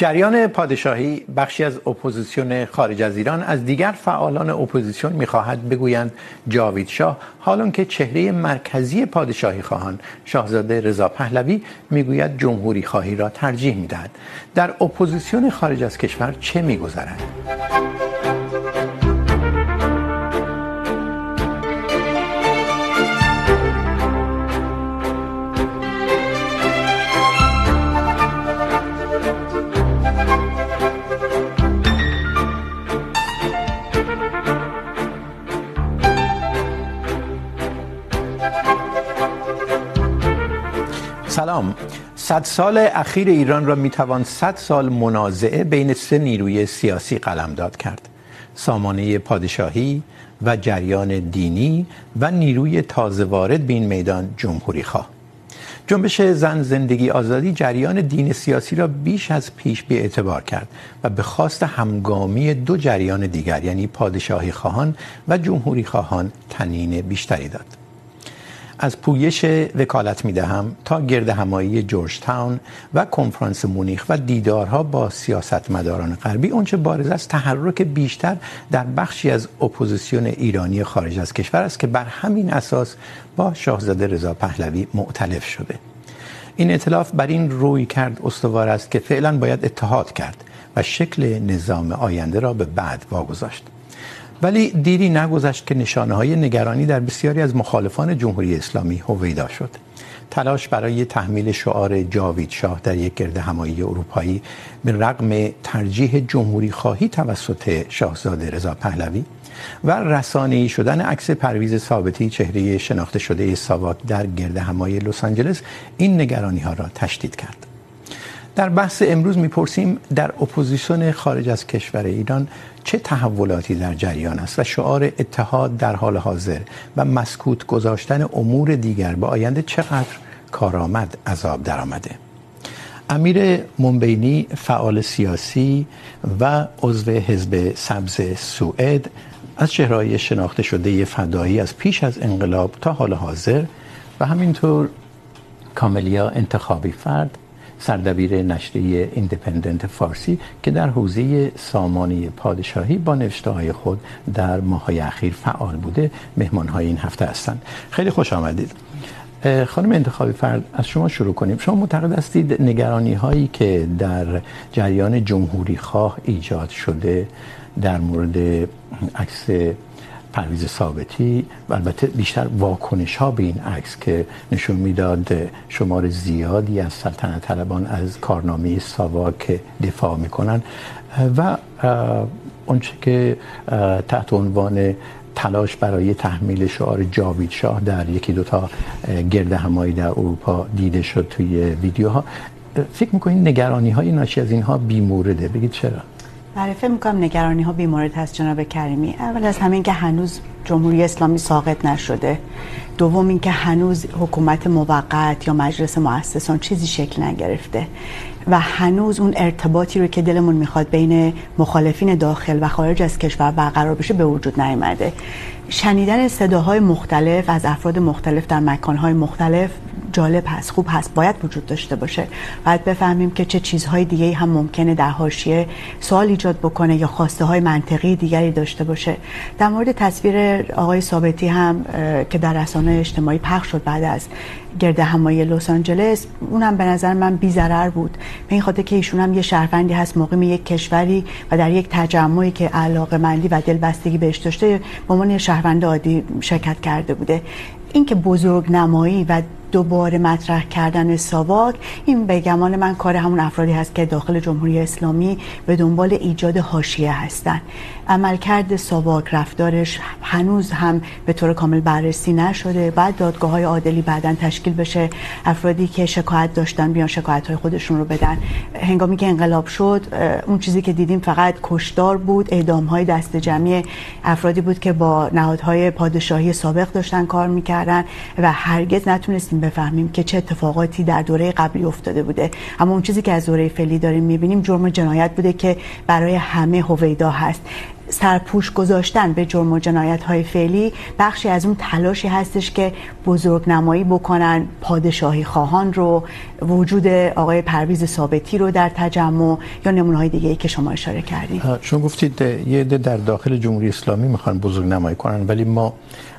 جریان پادشاهی بخشی از از از اپوزیسیون خارج ایران دیگر فعالان اپوزیسیون میخواهد بگویند جاوید شاه حالان که چهره مرکزی پادشاهی خواهان شاهزاده رضا پهلوی میگوید شاہم کے چہرے مارکازی فد شاہی خان شہزاد رزیوری خہیرتاد خریجاز کشفار سلام صد سال اخیر ایران را می توان صد سال منازعه بین سه نیروی سیاسی قلمداد کرد سامانه پادشاهی و جریان دینی و نیروی تازه وارد به این میدان جمهوری خواه جنبش زن زندگی آزادی جریان دین سیاسی را بیش از پیش بی اعتبار کرد و به خواست همگامی دو جریان دیگر یعنی پادشاهی خواهان و جمهوری خواهان تنین بیشتری داد از پو یہ شے تا گرد همایی جورج تاون و کنفرانس ہم جوش تھ ووم فرون سمونیخور ہو بہ سیو ستما دورون خار بھی ان سے بور کے بیچ دار دار بخش اوپوزیون ایران بارہمین بہ شو زد رضو پہلوی موالف شبے ان اطلاف روی کرد استوار است که فعلا باید اتحاد کرد و شکل نظام آینده را به بعد واگذاشت ولی دیری نگذشت که نشانه های نگرانی نگرانی در در در در بسیاری از مخالفان جمهوری جمهوری اسلامی هویدا شد تلاش برای تحمیل شعار جاوید شاه یک گرد گرد همایی همایی اروپایی به رغم ترجیح خواهی توسط شاهزاده رضا پهلوی و رسانه‌ای شدن عکس پرویز ثابتی چهره شناخته شده ساواک لس آنجلس این ها را تشدید کرد بحث امروز میپرسیم در اپوزیسیون خارج از کشور ایران چه تحولاتی در جریان است و شعار اتحاد در حال حاضر و مسکوت گذاشتن امور دیگر به آینده چقدر کارآمد عذاب در آمده امیر منبینی فعال سیاسی و عضو حزب سبز سوئد از چهرهای شناخته شده فدایی از پیش از انقلاب تا حال حاضر و همینطور کاملیا انتخابی فرد سردبیر نشریه سردا ویرے نشریے انڈیپینڈینٹ فارسی کے دار حوضیے بن خود در اخیر فعال دار محرفہ این هفته هستند خیلی خوش آمدید خانم انتخابی فرد از شما شروع کنیم شما معتقد هستید نگرانی هایی که در جریان جمهوری خواه ایجاد شده در مورد عکس پرویز ثابتی و البته بیشتر واکنش ها به این عکس که که نشون میداد شمار زیادی از از سلطنت طلبان کارنامه دفاع میکنن اونچه تحت عنوان تلاش سویش وومر جی ار تھانا تھارا بن منانا گرد همایی در اروپا دیده شد توی ویدیوها فکر میکنین نگرانی های ناشی از اینها بیمورده بگید چرا؟ برای فهم کنم نگرانی ها بیمارد هست جناب کریمی اول از همین که هنوز جمهوری اسلامی ساقط نشده دوم اینکه هنوز حکومت موقت یا مجلس مؤسسان چیزی شکل نگرفته و هنوز اون ارتباطی رو که دلمون میخواد بین مخالفین داخل و خارج از کشور برقرار بشه به وجود نیامده شنیدن صداهای مختلف از افراد مختلف در مکانهای مختلف جالب هست خوب هست باید وجود داشته باشه باید بفهمیم که چه چیزهای دیگه هم ممکنه در حاشیه سوال ایجاد بکنه یا خواسته های منطقی دیگری داشته باشه در مورد تصویر آقای ثابتی هم که در رسانه اجتماعی پخش شد بعد از گرده همایی لس آنجلس اونم به نظر من بی ضرر بود به این خاطر که ایشون هم یه شهروندی هست مقیم یک کشوری و در یک تجمعی که علاقه مندی و دلبستگی بهش داشته به عنوان یه شهروند عادی شرکت کرده بوده اینکه بزرگ نمایی و دوباره مطرح کردن ساواک این به گمان من کار همون افرادی هست که داخل جمهوری اسلامی به دنبال ایجاد حاشیه هستند عملکرد ساواک رفتارش هنوز هم به طور کامل بررسی نشده بعد دادگاه های عادلی بعدا تشکیل بشه افرادی که شکایت داشتن بیان شکایت های خودشون رو بدن هنگامی که انقلاب شد اون چیزی که دیدیم فقط کشدار بود اعدام های دست جمعی افرادی بود که با نهادهای پادشاهی سابق داشتن کار میکردن و هرگز نتونستیم میتونستیم بفهمیم که چه اتفاقاتی در دوره قبلی افتاده بوده اما اون چیزی که از دوره فعلی داریم میبینیم جرم جنایت بوده که برای همه هویدا هست سرپوش گذاشتن به جرم و جنایت های فعلی بخشی از اون تلاشی هستش که بزرگ نمایی بکنن پادشاهی خواهان رو وجود آقای پرویز ثابتی رو در تجمع یا نمونه های دیگه ای که شما اشاره کردید شما گفتید یه در داخل جمهوری اسلامی میخوان بزرگ نمایی کنن ولی ما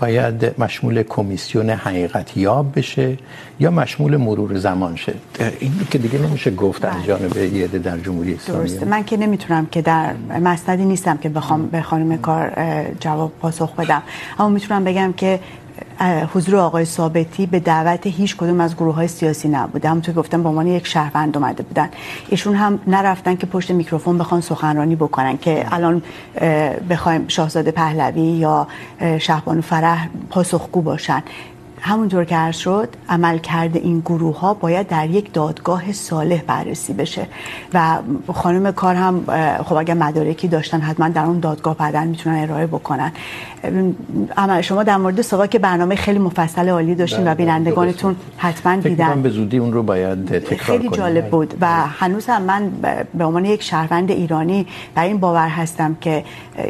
باید مشمول کمیسیون حقیقت یاب بشه یا مشمول مرور زمان شه این که دیگه نمیشه گفت از جانب یده در جمهوری اسلامی درسته من که نمیتونم که در مسندی نیستم که بخوام به خانم کار جواب پاسخ بدم اما میتونم بگم که حضور آقای ثابتی به دعوت هیچ کدوم از گروه های سیاسی نبوده همونطور که گفتم به عنوان یک شهروند اومده بودن ایشون هم نرفتن که پشت میکروفون بخوان سخنرانی بکنن که الان بخوایم شاهزاده پهلوی یا شهبانو فرح پاسخگو باشن همونطور که عرض شد عمل کرده این گروه ها باید در یک دادگاه صالح بررسی بشه و خانم کار هم خب اگر مدارکی داشتن حتما در اون دادگاه بعدن میتونن ارائه بکنن عمل شما در مورد سوا که برنامه خیلی مفصل عالی داشتین و بینندگانتون حتما دیدن به زودی اون رو باید تکرار خیلی جالب بود و هنوز هم من به عنوان یک شهروند ایرانی بر این باور هستم که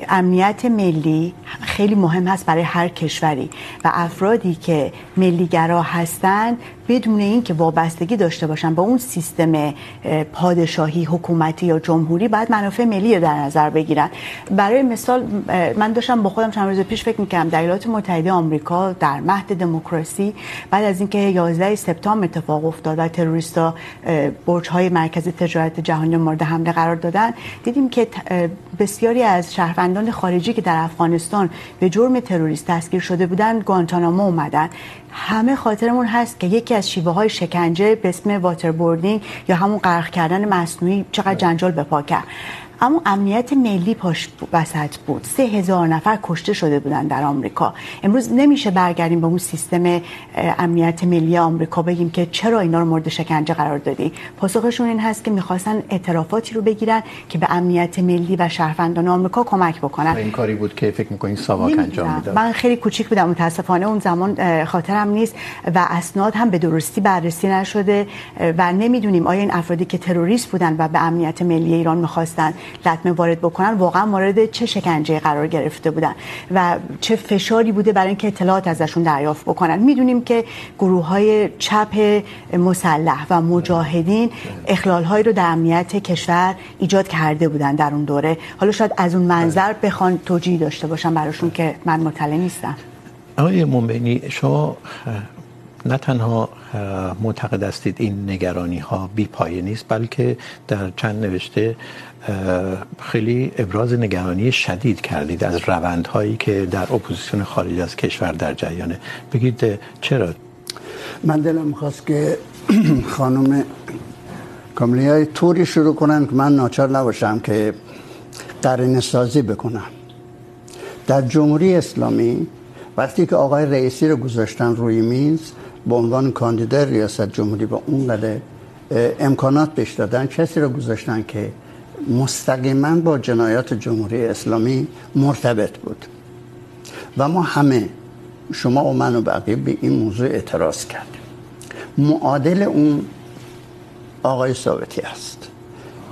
امنیت ملی خیلی مهم هست برای هر کشوری و افرادی که ملیگرا هستند بدون اینکه وابستگی داشته باشن با اون سیستم پادشاهی حکومتی یا جمهوری باید منافع ملی رو در نظر بگیرن برای مثال من داشتم با خودم چند روز پیش فکر می‌کردم در ایالات متحده آمریکا در مهد دموکراسی بعد از اینکه 11 سپتامبر اتفاق افتاد و تروریستا برج‌های مرکز تجارت جهانی مورد حمله قرار دادن دیدیم که بسیاری از شهروندان خارجی که در افغانستان به جرم تروریست دستگیر شده بودن گوانتانامو اومدن همه خاطرمون هست که یکی از شیوه های شکنجه به اسم واتربوردینگ یا همون غرق کردن مصنوعی چقدر جنجال به پا کرد اما امنیت ملی پاش وسط بود سه هزار نفر کشته شده بودن در آمریکا امروز نمیشه برگردیم به اون سیستم امنیت ملی آمریکا بگیم که چرا اینا رو مورد شکنجه قرار دادی پاسخشون این هست که میخواستن اعترافاتی رو بگیرن که به امنیت ملی و شهروندان آمریکا کمک بکنن این کاری بود که فکر میکنین ساواک انجام میداد من خیلی کوچیک بودم متاسفانه اون زمان خاطرم نیست و اسناد هم به درستی بررسی نشده و نمیدونیم آیا این افرادی که تروریست بودن و به امنیت ملی ایران میخواستن لطمه وارد بکنن واقعا مورد چه شکنجه قرار گرفته بودن و چه فشاری بوده برای اینکه اطلاعات ازشون دریافت بکنن میدونیم که گروه های چپ مسلح و مجاهدین اخلال هایی رو در امنیت کشور ایجاد کرده بودن در اون دوره حالا شاید از اون منظر بخوان توجیه داشته باشن براشون که من مطلع نیستم آقای مومنی شما نه تنها معتقد هستید این نگرانی ها بی پایه نیست بلکه در چند نوشته خیلی ابراز نگرانی شدید کردید از از روندهایی که که که که که در در در اپوزیسیون خارج کشور جریانه بگید چرا من من دلم خانم طوری شروع کنن ناچار نباشم قرن سازی بکنم جمهوری جمهوری اسلامی وقتی آقای رئیسی رو گذاشتن روی میز به عنوان ریاست با امکانات بهش دادن کسی رو گذاشتن که مستقیما با جنایات جمهوری اسلامی مرتبط بود و ما همه شما و من و بقیه به این موضوع اعتراض کردیم معادل اون آقای ثابتی است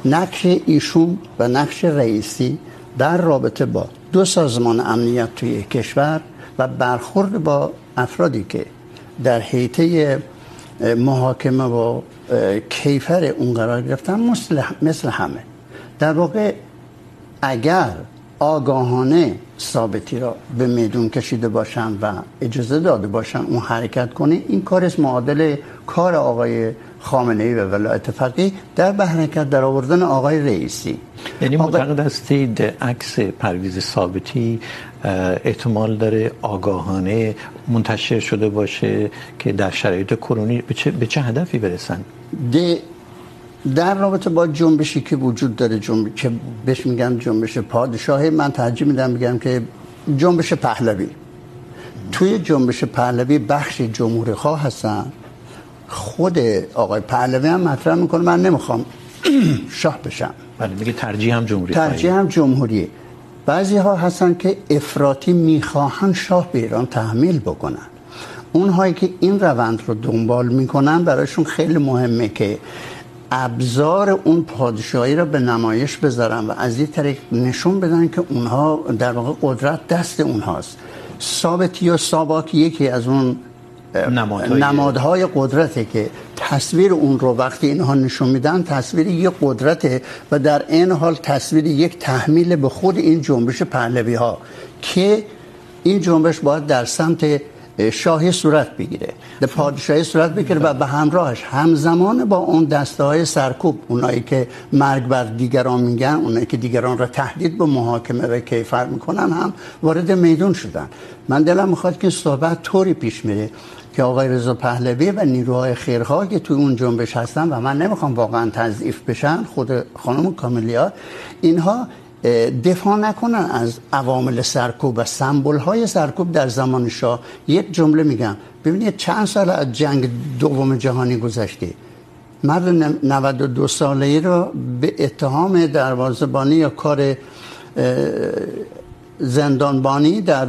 نقش ایشون و نقش رئیسی در رابطه با دو سازمان امنیت توی کشور و برخورد با افرادی که در حیطه محاکمه و کیفر اون قرار گرفتن مثل همه در واقع اگر آگاهانه ثابتی را به میدون کشیده باشن و اجازه داده باشن اون حرکت کنه این کار اسم معادل کار آقای خامنه ای و ولایت فقیه در به حرکت در آوردن آقای رئیسی یعنی آقا... معتقد هستید عکس پرویز ثابتی احتمال داره آگاهانه منتشر شده باشه که در شرایط کرونی به چه, به چه هدفی برسن ده در رابطه با جنبشی که وجود داره جنبش که بهش میگن جنبش پادشاه من ترجیح میدم میگم که جنبش پهلوی توی جنبش پهلوی بخش جمهوری خواه هستن خود آقای پهلوی هم مطرح میکنه من نمیخوام شاه بشم بله میگه ترجیح هم جمهوری ترجیح هم جمهوری بعضی ها هستن که افراطی میخواهن شاه به ایران تحمیل بکنن اونهایی که این روند رو دنبال میکنن برایشون خیلی مهمه که ابزار اون اون اون پادشاهی را به نمایش بذارن و از از طریق نشون نشون بدن که که اونها در واقع قدرت دست اونهاست ثابتی ساباک یکی نمادهای, قدرته قدرته تصویر تصویر رو وقتی اینها میدن یک و در این حال تصویر یک تحمیل به خود این جنبش پهلوی ها که این جنبش باید در سمت شاهی صورت صورت بگیره بگیره پادشاهی و به همراهش همزمان با اون دسته های سرکوب اونایی که مرگ بر دیگران میگن اونایی که دیگران را تهدید به محاکمه و کیفر میکنن هم وارد میدون شدن من دلم میخواد که صحبت طوری پیش میره که که آقای رضا پهلوی و نیروهای خیرها توی اون جنبش هستن و من نمیخوام واقعا تضعیف بشن خود خانم کاملیا اینها دفاع نکنن از عوامل سرکوب و سام های سرکوب در زمان شاه یک جمله میگم ببینید چند سال از جنگ دوم جهانی گذشته مرد جاگ دوسرے مار به اتهام دروازبانی یا کار زندانبانی در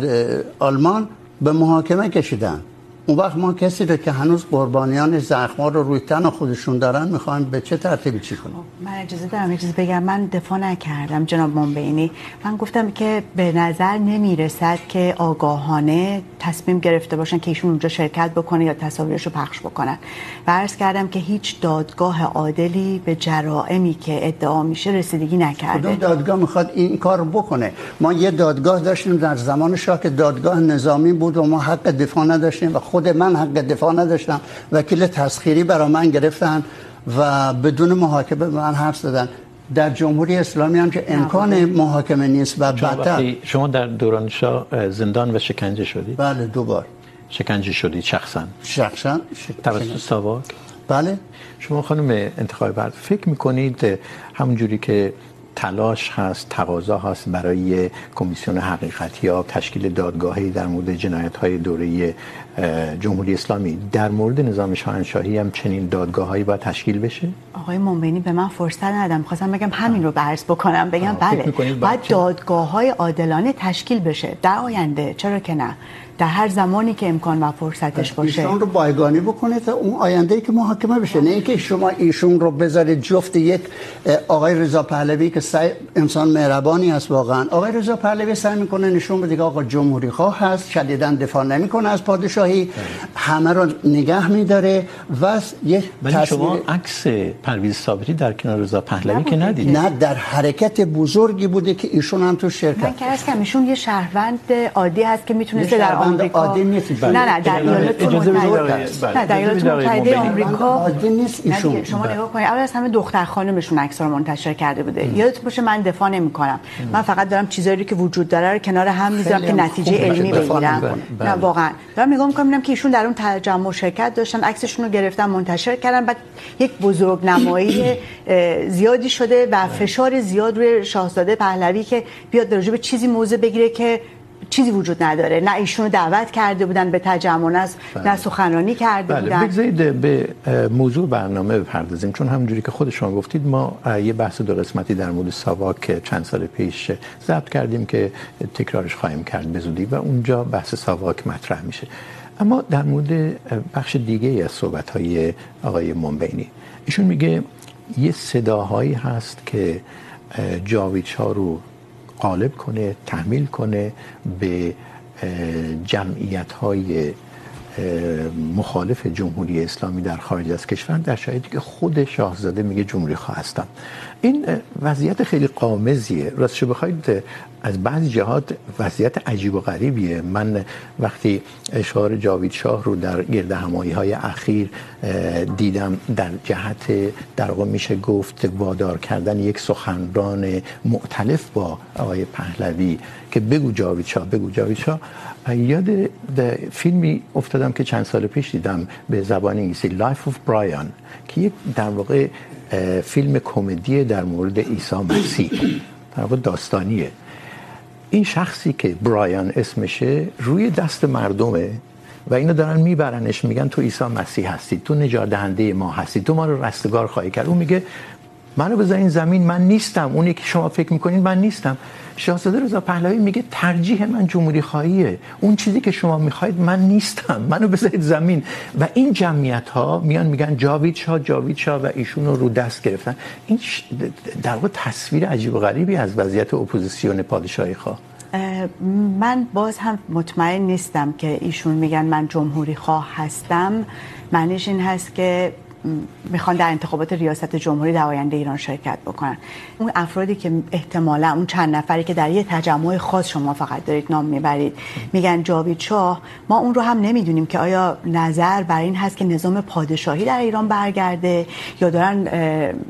آلمان به محاکمه کشیدن اون وقت ما کسی رو که هنوز قربانیان زخم‌ها رو روی تن خودشون دارن می‌خوایم به چه ترتیبی چی کنم من اجازه دارم یه چیز بگم من دفاع نکردم جناب مونبینی من گفتم که به نظر نمی‌رسد که آگاهانه تصمیم گرفته باشن که ایشون اونجا شرکت بکنه یا تصاویرش رو پخش بکنن و عرض کردم که هیچ دادگاه عادلی به جرائمی که ادعا میشه رسیدگی نکرده کدوم دادگاه میخواد این کار بکنه ما یه دادگاه داشتیم در زمان شاه که دادگاه نظامی بود و ما حق دفاع نداشتیم و خود خود من حق دفاع نداشتم وکیل تسخیری برا من گرفتن و بدون محاکمه من حرف زدن در جمهوری اسلامی هم که امکان محاکمه نیست و بدتر شما در دوران شاه زندان و شکنجه شدید بله دو بار شکنجه شدید شخصا شخصا توسط سواک بله شما خانم انتخاب برد فکر میکنید همون جوری که تلاش هست تقاضا هست برای کمیسیون حقیقت یا تشکیل دادگاهی در مورد جنایت های دوره جمهوری اسلامی در مورد نظام شاهنشاهی هم چنین دادگاه هایی باید تشکیل بشه آقای مومنی به من فرصت ندادم خواستم بگم همین رو برس بکنم بگم بله باید دادگاه های عادلانه تشکیل بشه در آینده چرا که نه در هر زمانی که امکان و فرصتش باشه ایشون رو بایگانی بکنه تا اون آینده ای که محاکمه بشه نه اینکه شما ایشون رو بذارید جفت یک آقای رضا پهلوی که سعی انسان مهربانی است واقعا آقای رضا پهلوی سعی میکنه نشون بده که آقا جمهوری خواه هست شدیدا دفاع نمیکنه از پادشاهی همه رو نگه میداره و یک شما عکس پرویز صابری در کنار رضا پهلوی که ندیدید نه در حرکت بزرگی بوده که ایشون هم تو شرکت من که ایشون یه شهروند عادی هست که میتونه در آمریکا عادی نیست نه نه در ایالات متحده نه در ایالات متحده آمریکا عادی نیست ایشون شما نگاه کنید اول از همه دختر خانمشون عکس رو منتشر کرده بوده hmm. یادت باشه من دفاع نمی کنم hmm. من فقط دارم چیزایی که وجود داره رو کنار هم میذارم که نتیجه علمی بگیرم نه واقعا دارم نگاه میکنم اینم که ایشون در اون تجمع شرکت داشتن عکسشون رو گرفتن منتشر کردن بعد یک بزرگ نمایی زیادی شده و فشار زیاد روی شاهزاده پهلوی که بیاد در به چیزی موضع بگیره که چیزی وجود نداره نه ایشون رو دعوت کرده بودن به تجمع نه نه سخنرانی کرده بله. بودن بگذارید به موضوع برنامه بپردازیم چون همونجوری که خود شما گفتید ما یه بحث دو قسمتی در مورد ساواک چند سال پیش ضبط کردیم که تکرارش خواهیم کرد به زودی و اونجا بحث ساواک مطرح میشه اما در مورد بخش دیگه از صحبت های آقای منبینی ایشون میگه یه صداهایی هست که جاوید شاه رو قالب کنه تحمیل کھنے بے جمعیت های یہ مخالف ہے اسلامی دار خارج از کشور دار شاہد که خود شاهزاده زدے جمهوری جمہوری هستم این وضعیت خیلی قامزیه راستش بخواید از بعضی جهات وضعیت عجیب و غریبیه من وقتی اشعار جاوید جاوید جاوید شاه شاه شاه رو در در در گرد همایی های اخیر دیدم دیدم جهت واقع میشه گفت وادار کردن یک سخنران با آقای پهلوی که که بگو بگو یاد فیلمی افتادم چند سال پیش به زبان انگلیسی که یک در واقع فیلم کمدی در مورد عیسی مسیح در واقع داستانیه این شخصی که برایان اسمشه روی دست مردمه و اینو دارن میبرنش میگن تو عیسی مسیح هستی تو نجات دهنده ما هستی تو ما رو رستگار خواهی کرد اون میگه منو بذارین زمین من نیستم اونی که شما فکر میکنین من نیستم شاهزاده رضا پهلوی میگه ترجیح من جمهوری خواهیه اون چیزی که شما میخواهید من نیستم منو بذارید زمین و این جمعیت ها میان میگن جاوید شاه جاوید شاه و ایشون رو رو دست گرفتن این در واقع تصویر عجیب و غریبی از وضعیت اپوزیسیون پادشاهی خواه من باز هم مطمئن نیستم که ایشون میگن من جمهوری خواه هستم معنیش این هست که میخوان در انتخابات ریاست جمهوری در آینده ایران شرکت بکنن اون افرادی که احتمالا اون چند نفری که در یه تجمع خاص شما فقط دارید نام میبرید میگن جاوید شاه ما اون رو هم نمیدونیم که آیا نظر بر این هست که نظام پادشاهی در ایران برگرده یا دارن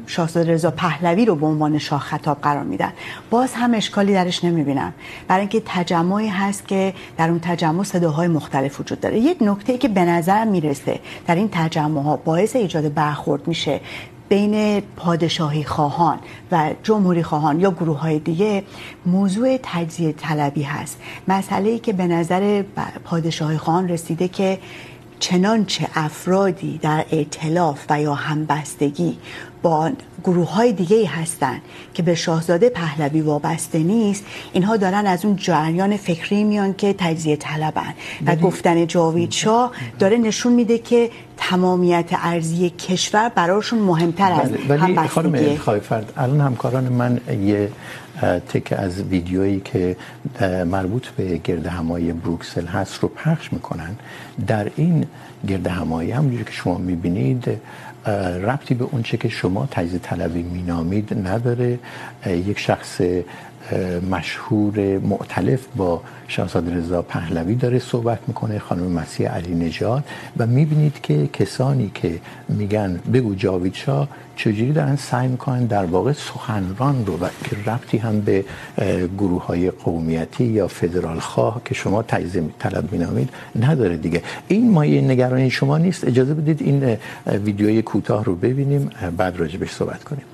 شاهزاده رضا پهلوی رو به عنوان شاه خطاب قرار میدن باز هم اشکالی درش نمیبینم برای اینکه تجمعی هست که در اون تجمع صداهای مختلف وجود داره یک نکته ای که به نظر میرسه در این تجمع ها باعث ایجاد داره برخورد میشه بین پادشاهی خواهان و جمهوری خواهان یا گروه های دیگه موضوع تجزیه طلبی هست مسئله ای که به نظر پادشاهی خواهان رسیده که چنانچه افرادی در اعتلاف و یا همبستگی با گروه های دیگه هستن که به شاهزاده پهلوی وابسته نیست اینها دارن از اون جریان فکری میان که تجزیه طلبن و گفتن جاوید شاه داره نشون میده که تمامیت ارزی کشور براشون مهمتر از همبستگیه فرد الان همکاران من یه تک از ویدیویی که مربوط به گرد همایی بروکسل هست رو پخش میکنن در این گرد همایی همونجور که شما میبینید شما تجزیه طلبی مینامید نداره یک شخص مشهور معتلف با شاهزاده رضا پهلوی داره صحبت میکنه خانم مسیح علی نجات و میبینید که کسانی که میگن بگو جاوید شاه چجوری دارن سعی میکنن در واقع سخنران رو و که ربطی هم به گروه های قومیتی یا فدرال خواه که شما تجزیه طلب مینامید نداره دیگه این مایه نگرانی شما نیست اجازه بدید این ویدیوی کوتاه رو ببینیم بعد راجبش صحبت کنیم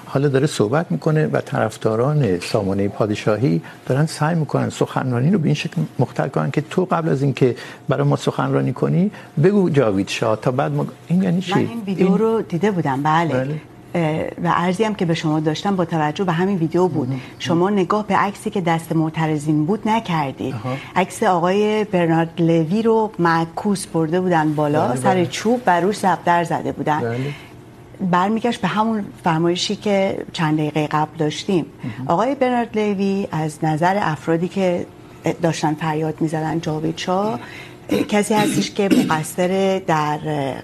حالا داره صحبت میکنه و طرفداران سامانه پادشاهی دارن سعی میکنن سخنرانی رو به این شکل مختل کنن که تو قبل از اینکه برای ما سخنرانی کنی بگو جاوید شاه تا بعد ما این یعنی چی من این ویدیو این... رو دیده بودم بله, بله. و عرضی هم که به شما داشتم با توجه به همین ویدیو بود مهم. شما نگاه به عکسی که دست معترضین بود نکردی عکس آقای برنارد لوی رو معکوس برده بودن بالا بله بله. سر چوب و روش زبدر زده بودن بله. برمیگشت به همون فرمایشی که چند دقیقه قبل داشتیم آقای برنارد لیوی از نظر افرادی که داشتن فریاد میزدن جاوید شاه کسی هستش که مقصر در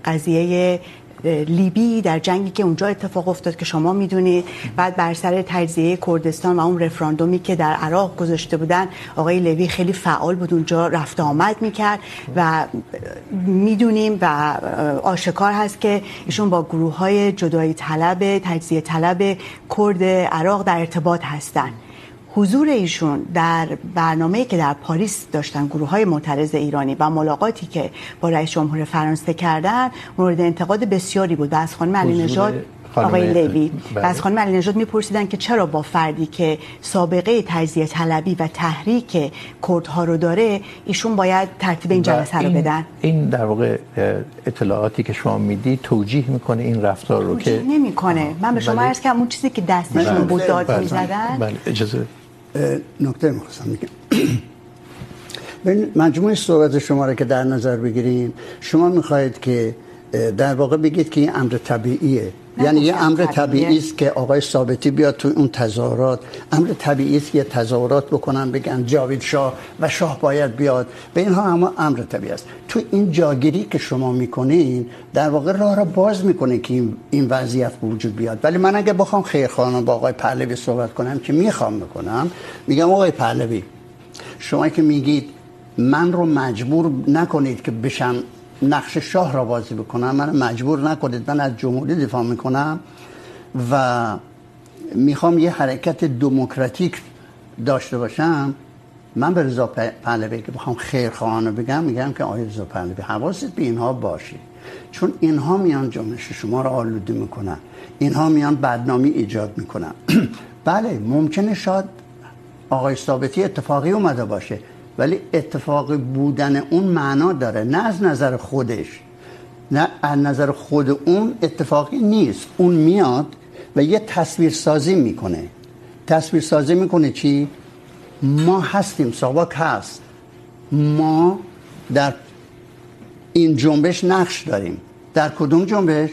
قضیه لیبی در جنگی که اونجا اتفاق افتاد که شما میدونید بعد بر سر تجزیه کردستان و اون رفراندومی که در عراق گذاشته بودن آقای لوی خیلی فعال بود اونجا رفت آمد میکرد و میدونیم و آشکار هست که ایشون با گروه های جدایی طلب تجزیه طلب کرد عراق در ارتباط هستند حضور ایشون در برنامه که در پاریس داشتن گروه های معترض ایرانی و ملاقاتی که با رئیس جمهور فرانسه کردن مورد انتقاد بسیاری بود و از خانم علی نژاد آقای لوی و از خانم علی نژاد میپرسیدن که چرا با فردی که سابقه تجزیه طلبی و تحریک کردها رو داره ایشون باید ترتیب این جلسه رو بدن این در واقع اطلاعاتی که شما میدی توجیه میکنه این رفتار رو که توجیه نمیکنه من به شما عرض کردم اون چیزی که دستشون بود داد میزدن بله اجازه نکته میخواستم بگم بین مجموعه صحبت شما رو که در نظر بگیریم شما میخواهید که در واقع بگید که این امر طبیعیه یعنی یه امر طبیعی یعنی است که آقای ثابتی بیاد تو اون تظاهرات امر طبیعی است که تظاهرات بکنن بگن جاوید شاه و شاه باید بیاد و اینها اما امر طبیعی است تو این جاگیری که شما میکنین در واقع راه را باز میکنه که این این وضعیت به وجود بیاد ولی من اگه بخوام خیرخواهانه با آقای پهلوی صحبت کنم که میخوام بکنم میگم آقای پهلوی شما که میگید من رو مجبور نکنید که بشم نقش شاه را بازی بکنم من مجبور نکنید من از جمهوری دفاع میکنم و میخوام یه حرکت دموکراتیک داشته باشم من به رضا پهلوی که بخوام خیر خواهانو بگم میگم که آقای رضا پهلوی حواست به اینها باشه چون اینها میان جنبش شما رو آلوده میکنن اینها میان بدنامی ایجاد میکنن بله ممکنه شاید آقای ثابتی اتفاقی اومده باشه ولی اتفاقی اتفاقی بودن اون اون اون معنا داره نه نه از از نظر نظر خودش خود نیست میاد و یه تصویر تصویر سازی سازی میکنه میکنه چی ما ما هستیم ساواک هست در در این جنبش جنبش جنبش نقش داریم کدوم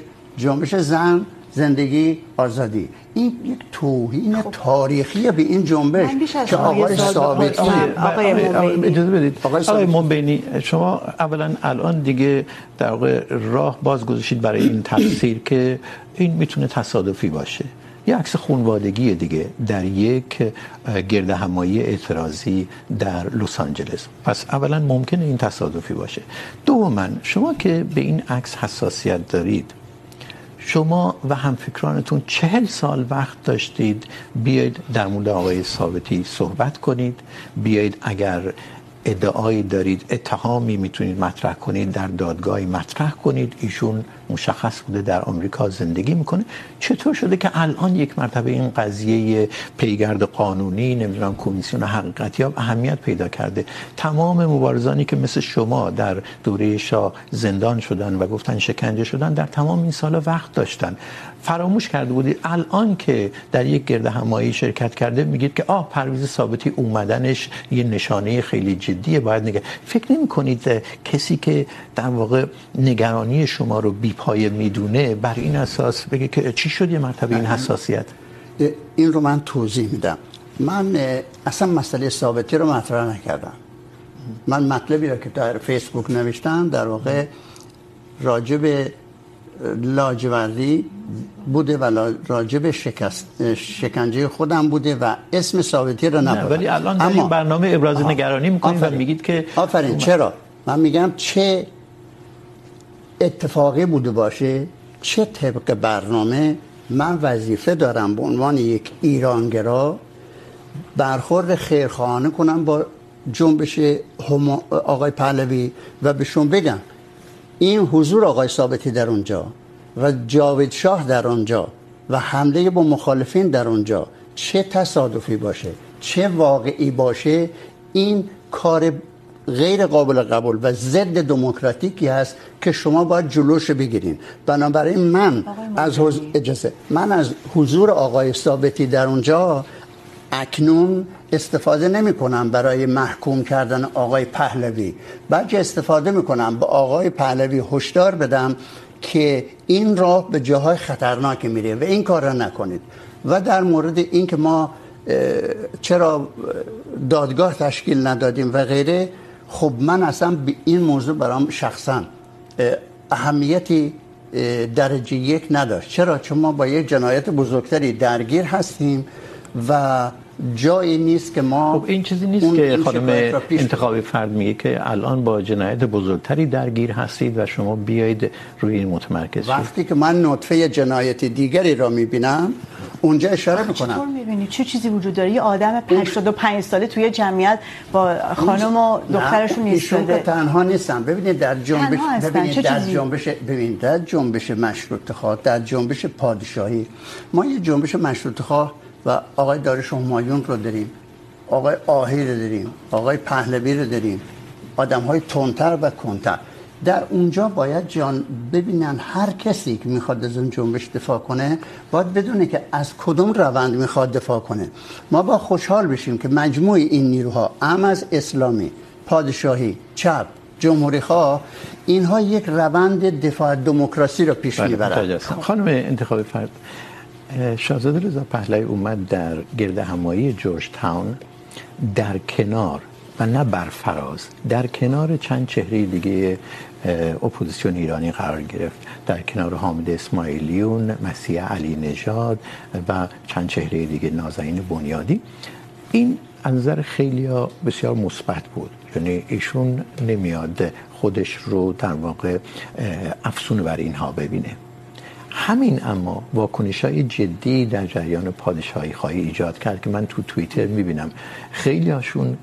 زن زندگی آزادی این یک توهین خب. تاریخی به این جنبش که آقای ثابتی اجازه بدید آقای, آقای مبینی شما اولا الان دیگه در واقع راه باز گذاشتید برای این تفسیر که این میتونه تصادفی باشه یه عکس خونوادگی دیگه در یک گرد همایی اعتراضی در لس آنجلس پس اولا ممکنه این تصادفی باشه دوما شما که به این عکس حساسیت دارید شما و همفکرانتون چهل سال وقت داشتید باخ در مورد آقای ثابتی صحبت کنید کو اگر ادعایی دارید اتهامی میتونید مطرح کنید در دادگاهی مطرح کنید ایشون مشخص بوده در آمریکا زندگی میکنه چطور شده که الان یک مرتبه این قضیه پیگرد قانونی نمیدونم کمیسیون حقیقت یاب اهمیت پیدا کرده تمام مبارزانی که مثل شما در دوره شاه زندان شدن و گفتن شکنجه شدن در تمام این سالا وقت داشتن فراموش کرده بودید الان که در یک گرد همایی شرکت کرده میگید که آه پرویز ثابتی اومدنش یه نشانه خیلی جدیه باید نگه فکر نمی کنید کسی که در واقع نگرانی شما رو بیپای میدونه بر این اساس بگه که چی شد یه مرتبه این حساسیت این رو من توضیح میدم من اصلا مسئله ثابتی رو مطرح نکردم من مطلبی را که در فیسبوک نوشتم در واقع راجب لاجوردی بوده و راجب شکست شکنجه خودم بوده و اسم ثابتی رو نبرد ولی الان در این برنامه ابراز آها. نگرانی میکنید و میگید که آفرین چرا من میگم چه اتفاقی بوده باشه چه طبق برنامه من وظیفه دارم به عنوان یک ایرانگرا برخورد خیرخواهانه کنم با جنبش آقای پهلوی و به بهشون بگم این حضور آقای ثابتی در اونجا و جاوید شاه در اونجا و حمله با مخالفین در اونجا چه تصادفی باشه چه واقعی باشه این کار غیر قابل قبول و ضد دموکراتیکی هست که شما باید جلوش بگیرین بنابراین من از حضور اجازه من از حضور آقای ثابتی در اونجا اکنون استفاده نمی کنم برای محکوم کردن آقای پهلوی بلکه استفاده می کنم به آقای پهلوی هشدار بدم که این راه به جاهای خطرناک میره و این کار را نکنید و در مورد اینکه ما چرا دادگاه تشکیل ندادیم و غیره خب من اصلا به این موضوع برام شخصا اهمیتی درجه یک نداشت چرا چون ما با یک جنایت بزرگتری درگیر هستیم و جایی نیست که ما خب این چیزی نیست که خانم انتخابی فرد میگه که الان با جنایت بزرگتری درگیر هستید و شما بیایید روی این متمرکز شید وقتی که من نطفه جنایت دیگری را میبینم اونجا اشاره میکنم چطور میبینی؟ چه چیزی وجود داره؟ یه آدم 85 ساله توی جمعیت با خانم و دخترشون نیستده ایشون که تنها نیستن ببینید در جنبش ببینید در جنبش ببینید در جنبش مشروط خواه در جنبش پادشاهی ما یه جنبش مشروط خواه و آقای دارش همایون رو داریم آقای آهی رو داریم آقای پهلوی رو داریم آدم های تونتر و کنتر در اونجا باید جان ببینن هر کسی که میخواد از اون جنبش دفاع کنه باید بدونه که از کدوم روند میخواد دفاع کنه ما با خوشحال بشیم که مجموع این نیروها ام از اسلامی پادشاهی چپ جمهوری خواه اینها یک روند دفاع دموکراسی رو پیش میبرن خانم انتخاب فرد شاهزاده رضا پهلوی اومد در در در در گرد همایی جورج تاون کنار کنار کنار و و نه بر فراز چند چند چهره دیگه اپوزیسیون ایرانی قرار گرفت حامد اسماعیلیون مسیح علی نژاد چهره دیگه نازنین بنیادی این از نظر خیلی ها بسیار مثبت بود یعنی ایشون نمیاد خودش رو در واقع افسون بر اینها ببینه همین اما واکنش های جدی در جریان پادشاهی خواهی ایجاد کرد که من تو توییتر میبینم خیلی هاشون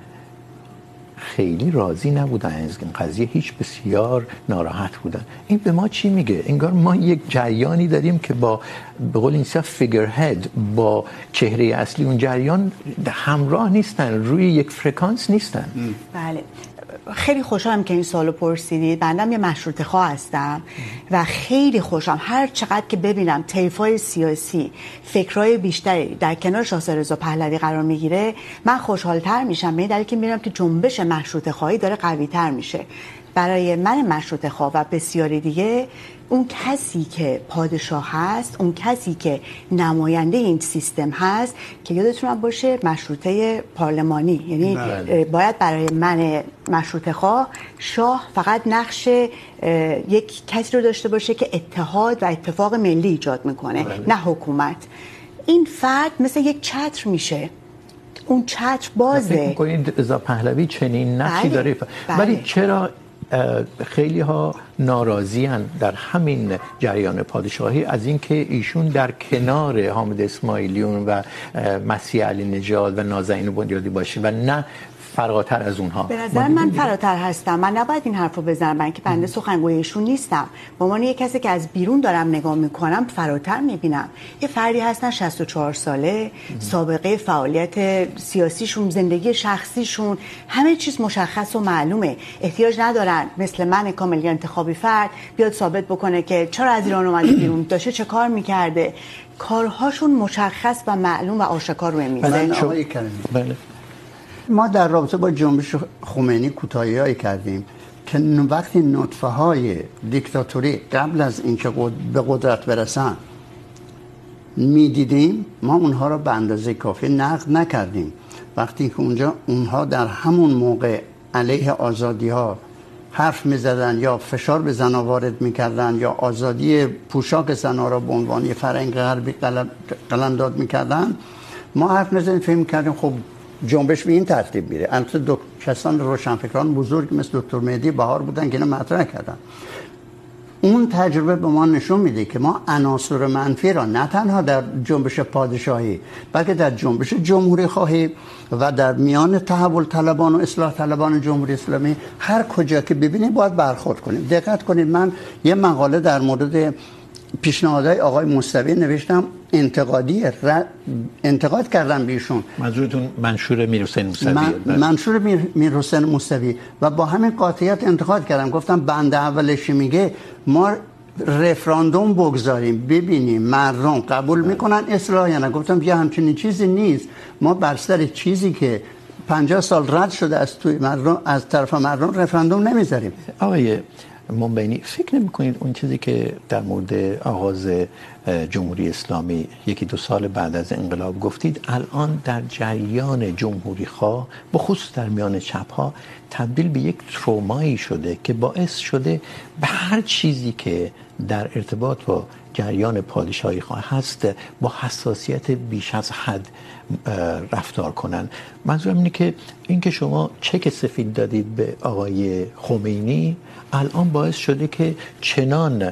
خیلی راضی نبودن از این قضیه هیچ بسیار ناراحت بودن این به ما چی میگه انگار ما یک جریانی داریم که با به قول این صف فیگر هد با چهره اصلی اون جریان همراه نیستن روی یک فرکانس نیستن بله خیلی خوشحالم که این سوالو پرسیدید بندم یه مشروط خواه هستم و خیلی خوشحالم هر چقدر که ببینم تیفای سیاسی فکرای بیشتری در کنار شاه رضا پهلوی قرار میگیره من خوشحالتر میشم به دلیل که میبینم که جنبش مشروط خواهی داره قوی تر میشه برای من مشروط خواه و بسیاری دیگه اون کسی که پادشاه هست اون کسی که نماینده این سیستم هست که یادتون باشه مشروطه پارلمانی یعنی بله. باید برای من مشروطه خواه شاه فقط نقش یک کسی رو داشته باشه که اتحاد و اتفاق ملی ایجاد میکنه بله. نه حکومت این فرد مثل یک چتر میشه اون چتر بازه فکر می‌کنید رضا پهلوی چنین نقشی بله. داره ولی بله. چرا خیلی خیلیح نظان در همین جریان پادشاهی از اینکه ایشون در کنار حامد اسماعیلیون و مسیح علی و بنیادی باشه و نه فراتر از اونها به نظر من فراتر هستم من نباید این حرف رو بزنم من که بنده سخنگویشون نیستم به عنوان یه کسی که از بیرون دارم نگاه میکنم فراتر میبینم یه فردی هستن 64 ساله سابقه فعالیت سیاسیشون زندگی شخصیشون همه چیز مشخص و معلومه احتیاج ندارن مثل من کاملی انتخابی فرد بیاد ثابت بکنه که چرا از ایران اومده بیرون داشته چه کار میکرده کارهاشون مشخص و معلوم و آشکار روی میزه بله. ما ما در در رابطه با جنبش خمینی کردیم که که وقتی وقتی نطفه های دیکتاتوری قبل از اینکه به به قدرت برسن میدیدیم اونها اونها را اندازه کافی نقد نکردیم اونجا ماں رو جمب سے تھوری رات پیرا سیم ماں ان باندھ سے اج دف میں جا فیشر بھی جانور دان جزد یہ پوسکر بون بن ما حرف نزدیم فهم کردیم خب جنبش به این ترتیب میره البته دو کسان روشنفکران بزرگ مثل دکتر مهدی بهار بودن که اینو مطرح کردن اون تجربه به ما نشون میده که ما عناصر منفی را نه تنها در جنبش پادشاهی بلکه در جنبش جمهوری خواهی و در میان تحول طلبان و اصلاح طلبان جمهوری اسلامی هر کجا که ببینیم باید برخورد کنیم دقت کنید من یه مقاله در مورد پیشنهادهای آقای مستوی نوشتم انتقادی انتقاد انتقاد منظورتون منشور منشور میر میر حسین حسین موسوی موسوی من و با همین قاطعیت کردم گفتم گفتم بنده اولش میگه ما ما رفراندوم بگذاریم ببینیم مردم مردم مردم قبول میکنن اصلاح یا نه یه چیزی چیزی نیست بر سر که سال رد شده از از توی طرف رفراندوم نمیذاریم آقای گانچ فکر نمیکنید اون چیزی که در مورد آغاز جمهوری اسلامی یکی دو سال بعد از انقلاب گفتید الان در جریان جمهوری خواه بخصوص در میان چپ ها تبدیل به یک ترومایی شده که باعث شده به هر چیزی که در ارتباط با جریان پادشاهی خواه هست با حساسیت بیش از حد رفتار کنن منظورم اینه که این که شما چک سفید دادید به آقای خمینی الان باعث شده که چنان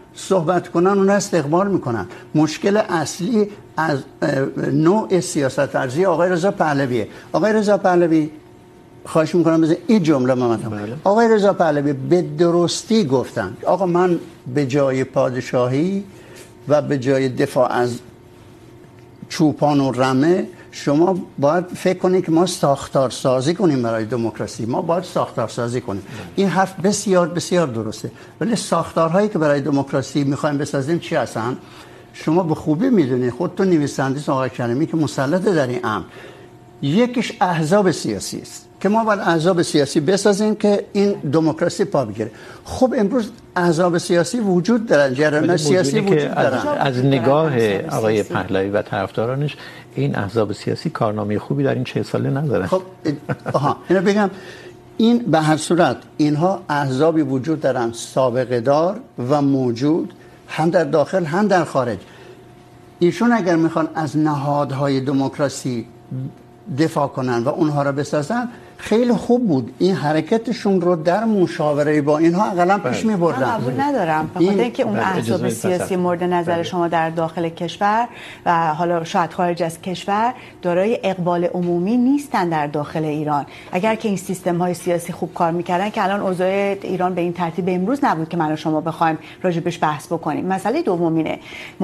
صحبت کنن اون استقبال میکنن مشکل اصلی از نوع سیاست ارزی آقای رضا پهلویه آقای رضا پهلوی خواهش میکنم بزن این جمله من مطمئن آقای رضا پهلوی به درستی گفتن آقا من به جای پادشاهی و به جای دفاع از چوپان و رمه شما شما باید باید فکر کنید که که که ما ما ساختار ساختار سازی سازی کنیم کنیم برای برای دموکراسی دموکراسی این این حرف بسیار بسیار درسته ولی ساختارهایی میخوایم بسازیم چی هستن به خوبی آقای مسلط در امر یکیش احزاب سیاسی است که که ما باید احزاب احزاب سیاسی سیاسی سیاسی بسازیم این دموکراسی پا بگیره خب امروز وجود وجود دارن دارن از نگاه آقای پهلوی و طرفدارانش این این این احزاب سیاسی کارنامه خوبی در در در ساله ندارن خب آها اینو بگم به هر صورت اینها احزابی وجود دارن سابقه دار و و موجود هم هم داخل خارج ایشون اگر میخوان از نهادهای دموکراسی دفاع کنن اونها را بسازن خیلی خوب بود این حرکتشون رو در مشاوره با اینها اقلا پیش می‌بردن من قبول ندارم به خاطر اینکه اون احزاب سیاسی مورد نظر شما در داخل کشور و حالا شاید خارج از کشور دارای اقبال عمومی نیستن در داخل ایران اگر که این سیستم های سیاسی خوب کار میکردن که الان اوضاع ایران به این ترتیب امروز نبود که من و شما بخوایم راجبش بحث بکنیم مسئله دومینه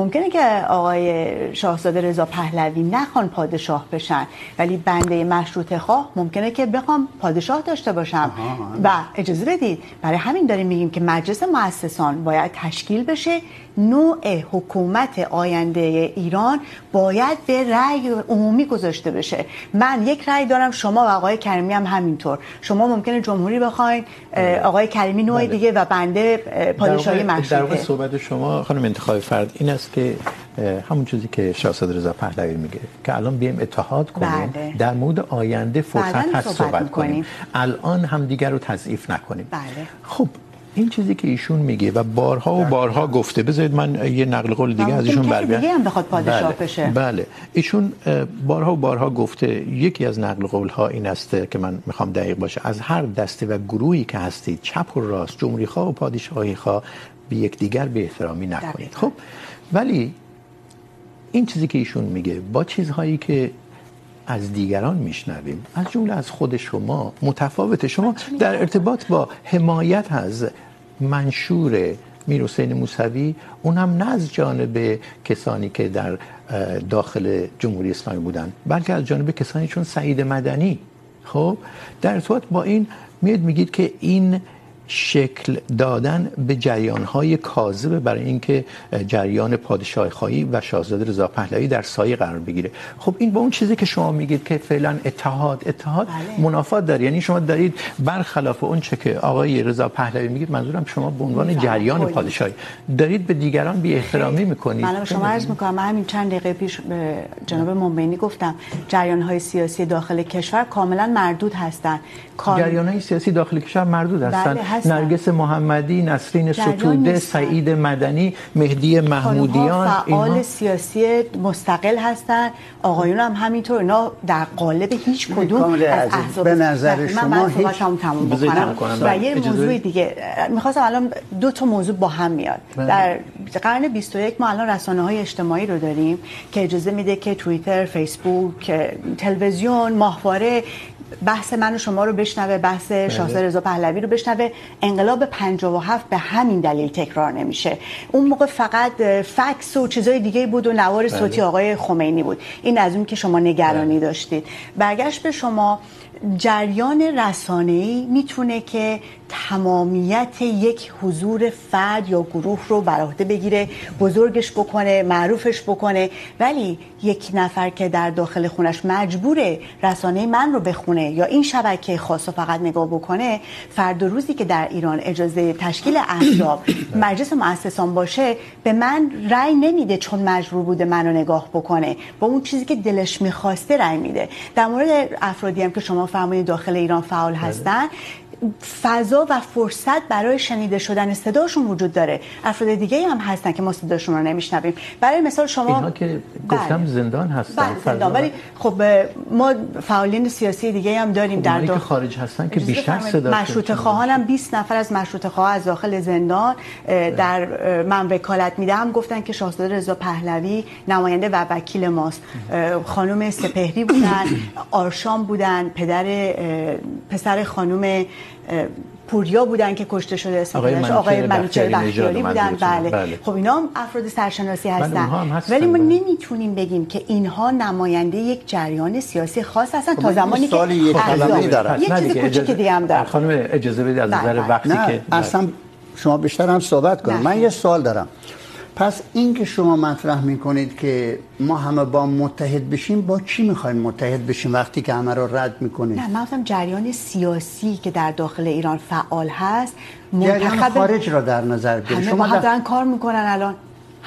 ممکنه که آقای شاهزاده رضا پهلوی نخوان پادشاه بشن ولی بنده مشروطه خواه ممکنه که میخوام پادشاه داشته باشم آه آه آه. و اجازه بدید برای همین داریم میگیم که مجلس مؤسسان باید تشکیل بشه نوع حکومت آینده ایران باید به رأی عمومی گذاشته بشه من یک رأی دارم شما و آقای کریمی هم همینطور شما ممکنه جمهوری بخواین آقای کریمی نوع بله. دیگه و بنده پادشاهی مشروطه در واقع صحبت شما خانم انتخاب فرد این است که همون چیزی که شاهزاده رضا پهلوی میگه که الان بیایم اتحاد کنیم بله. در مورد آینده فرصت هست صحبت, صحبت کنیم الان هم دیگر رو تضعیف نکنیم بله. خب این چیزی که ایشون میگه و بارها و بارها گفته بذارید من یه نقل قول دیگه از ایشون بر بیارم هم بخواد پادشاه بله. بشه بله ایشون بارها و بارها گفته یکی از نقل قول ها این است که من میخوام دقیق باشه از هر دسته و گروهی که هستید چپ و راست جمهوری خواه و پادشاهی خواه به یک دیگر به احترامی نکنید خب ولی این چیزی که ایشون میگه با چیزهایی که از دیگران میشنویم از جمله از خود شما متفاوته شما در ارتباط با حمایت از منشور میر حسین موسوی اونم نه از جانب کسانی که در داخل جمهوری اسلامی بودن بلکه از جانب کسانی چون سعید مدنی خب در ارتباط با این میاد میگید که این شکل دادن به جریان‌های کاذبه برای اینکه جریان پادشاه خواهی و شاهزاده رضا پهلوی در سایه قرار بگیره خب این با اون چیزی که شما میگید که فعلا اتحاد اتحاد بله. منافات داره یعنی شما دارید برخلاف اون چه که آقای رضا پهلوی میگید منظورم شما به عنوان جریان پادشاهی دارید به دیگران بی احترامی میکنید من شما عرض میکنم همین چند دقیقه پیش به جناب مومنی گفتم جریان‌های سیاسی داخل کشور کاملا مردود هستند جریان‌های سیاسی داخل کشور مردود هستند بله. نرگس محمدی نسرین ستوده سعید مدنی مهدی محمودیان فعال سیاسی مستقل هستن آقایون هم همینطور اینا در قالب هیچ کدوم از احزاب به نظر شما هیچ هم تموم بکنم و یه موضوع دیگه میخواستم الان دو تا موضوع با هم میاد در قرن 21 ما الان رسانه های اجتماعی رو داریم که اجازه میده که توییتر، فیسبوک، تلویزیون، ماهواره بحث من و شما رو بشنوه بحث شاهزاده رضا پهلوی رو بشنوه انقلاب 57 به همین دلیل تکرار نمیشه اون موقع فقط فکس و چیزای دیگه بود و نوار صوتی آقای خمینی بود این از اون که شما نگرانی داشتید برگشت به شما جریان رسانه‌ای میتونه که تمامیت یک حضور فرد یا گروه رو بر عهده بگیره بزرگش بکنه معروفش بکنه ولی یک نفر که در داخل خونش مجبوره رسانه من رو بخونه یا این شبکه خاص رو فقط نگاه بکنه فرد و روزی که در ایران اجازه تشکیل احزاب مجلس مؤسسان باشه به من رأی نمیده چون مجبور بوده منو نگاه بکنه با اون چیزی که دلش میخواسته رأی میده در مورد افرادی هم که شما فرمودید داخل ایران فعال هستن فضا و فرصت برای شنیده شدن صداشون وجود داره افراد دیگه هم هستن که ما صداشون رو نمیشنویم برای مثال شما اینا که گفتم بله. زندان هستن بله زندان ولی خب ما فعالین سیاسی دیگه هم داریم خب در داخل خارج هستن که بیشتر صدا مشروط خواهان هم 20 نفر از مشروط خواه از داخل زندان در من وکالت میدم گفتن که شاهزاده رضا پهلوی نماینده و وکیل ماست خانم سپهری بودن آرشام بودن پدر پسر خانم پوریا بودن که کشته شده آقای, منوچه آقای منوچهر بختیاری بودن بله. بله. خب اینا هم افراد سرشناسی هستن هستن ولی ما نمیتونیم بگیم که اینها نماینده یک جریان سیاسی خاص هستن تا زمانی که یک کلمه دارن یک کوچیک دیگه هم دارن خانم اجازه بدید از نظر وقتی که اصلا شما بیشتر هم صحبت کنید من یه سوال دارم پس این که شما مطرح میکنید که ما همه با متحد بشیم با چی میخوایم متحد بشیم وقتی که همه رو رد میکنید نه من گفتم جریان سیاسی که در داخل ایران فعال هست منتخب جریان خارج را در نظر بگیرید همه شما دارن در... کار میکنن الان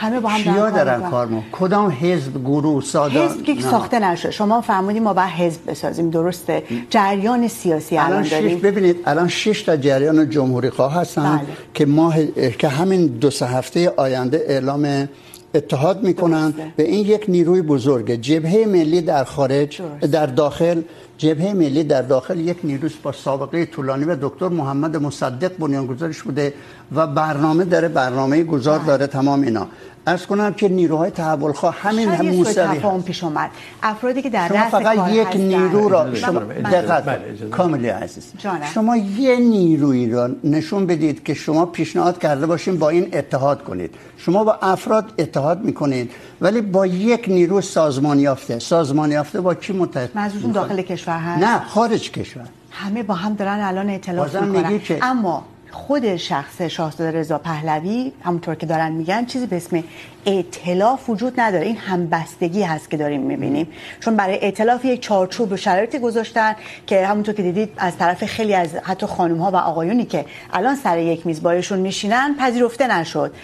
همه با هم دارن, دارن کار ما کدام حزب گروه سادا حزب که ساخته نشه شما فهمیدین ما با حزب بسازیم درسته جریان سیاسی الان, الان داریم شش ببینید الان 6 تا جریان جمهوری خواه هستن بله. که ماه که همین دو سه هفته آینده اعلام اتحاد میکنن درسته. به این یک نیروی بزرگه جبهه ملی در خارج درسته. در داخل جبهه ملی در داخل یک نیروس با سابقه طولانی و دکتر محمد مصدق بنیانگذارش بوده و برنامه داره برنامه گذار داره تمام اینا از کنم که نیروهای تحول خواه همین هم موسوی هست پیش اومد افرادی که در شما فقط یک نیرو را شما دقت کاملی عزیز جانب. شما یه نیروی را نشون بدید که شما پیشنهاد کرده باشین با این اتحاد کنید شما با افراد اتحاد میکنید ولی با یک نیرو سازمان یافته سازمان یافته با کی متحد منظورتون داخل کشور هست نه خارج کشور همه با هم دارن الان اطلاع میکنن اما خود شخص شاهزاده رضا پهلوی همونطور که دارن میگن چیزی به اسم ائتلاف وجود نداره این همبستگی هست که داریم میبینیم چون برای ائتلاف یک چارچوب و شرایطی گذاشتن که همونطور که دیدید از طرف خیلی از حتی خانم ها و آقایونی که الان سر یک میز بایشون میشینن پذیرفته نشد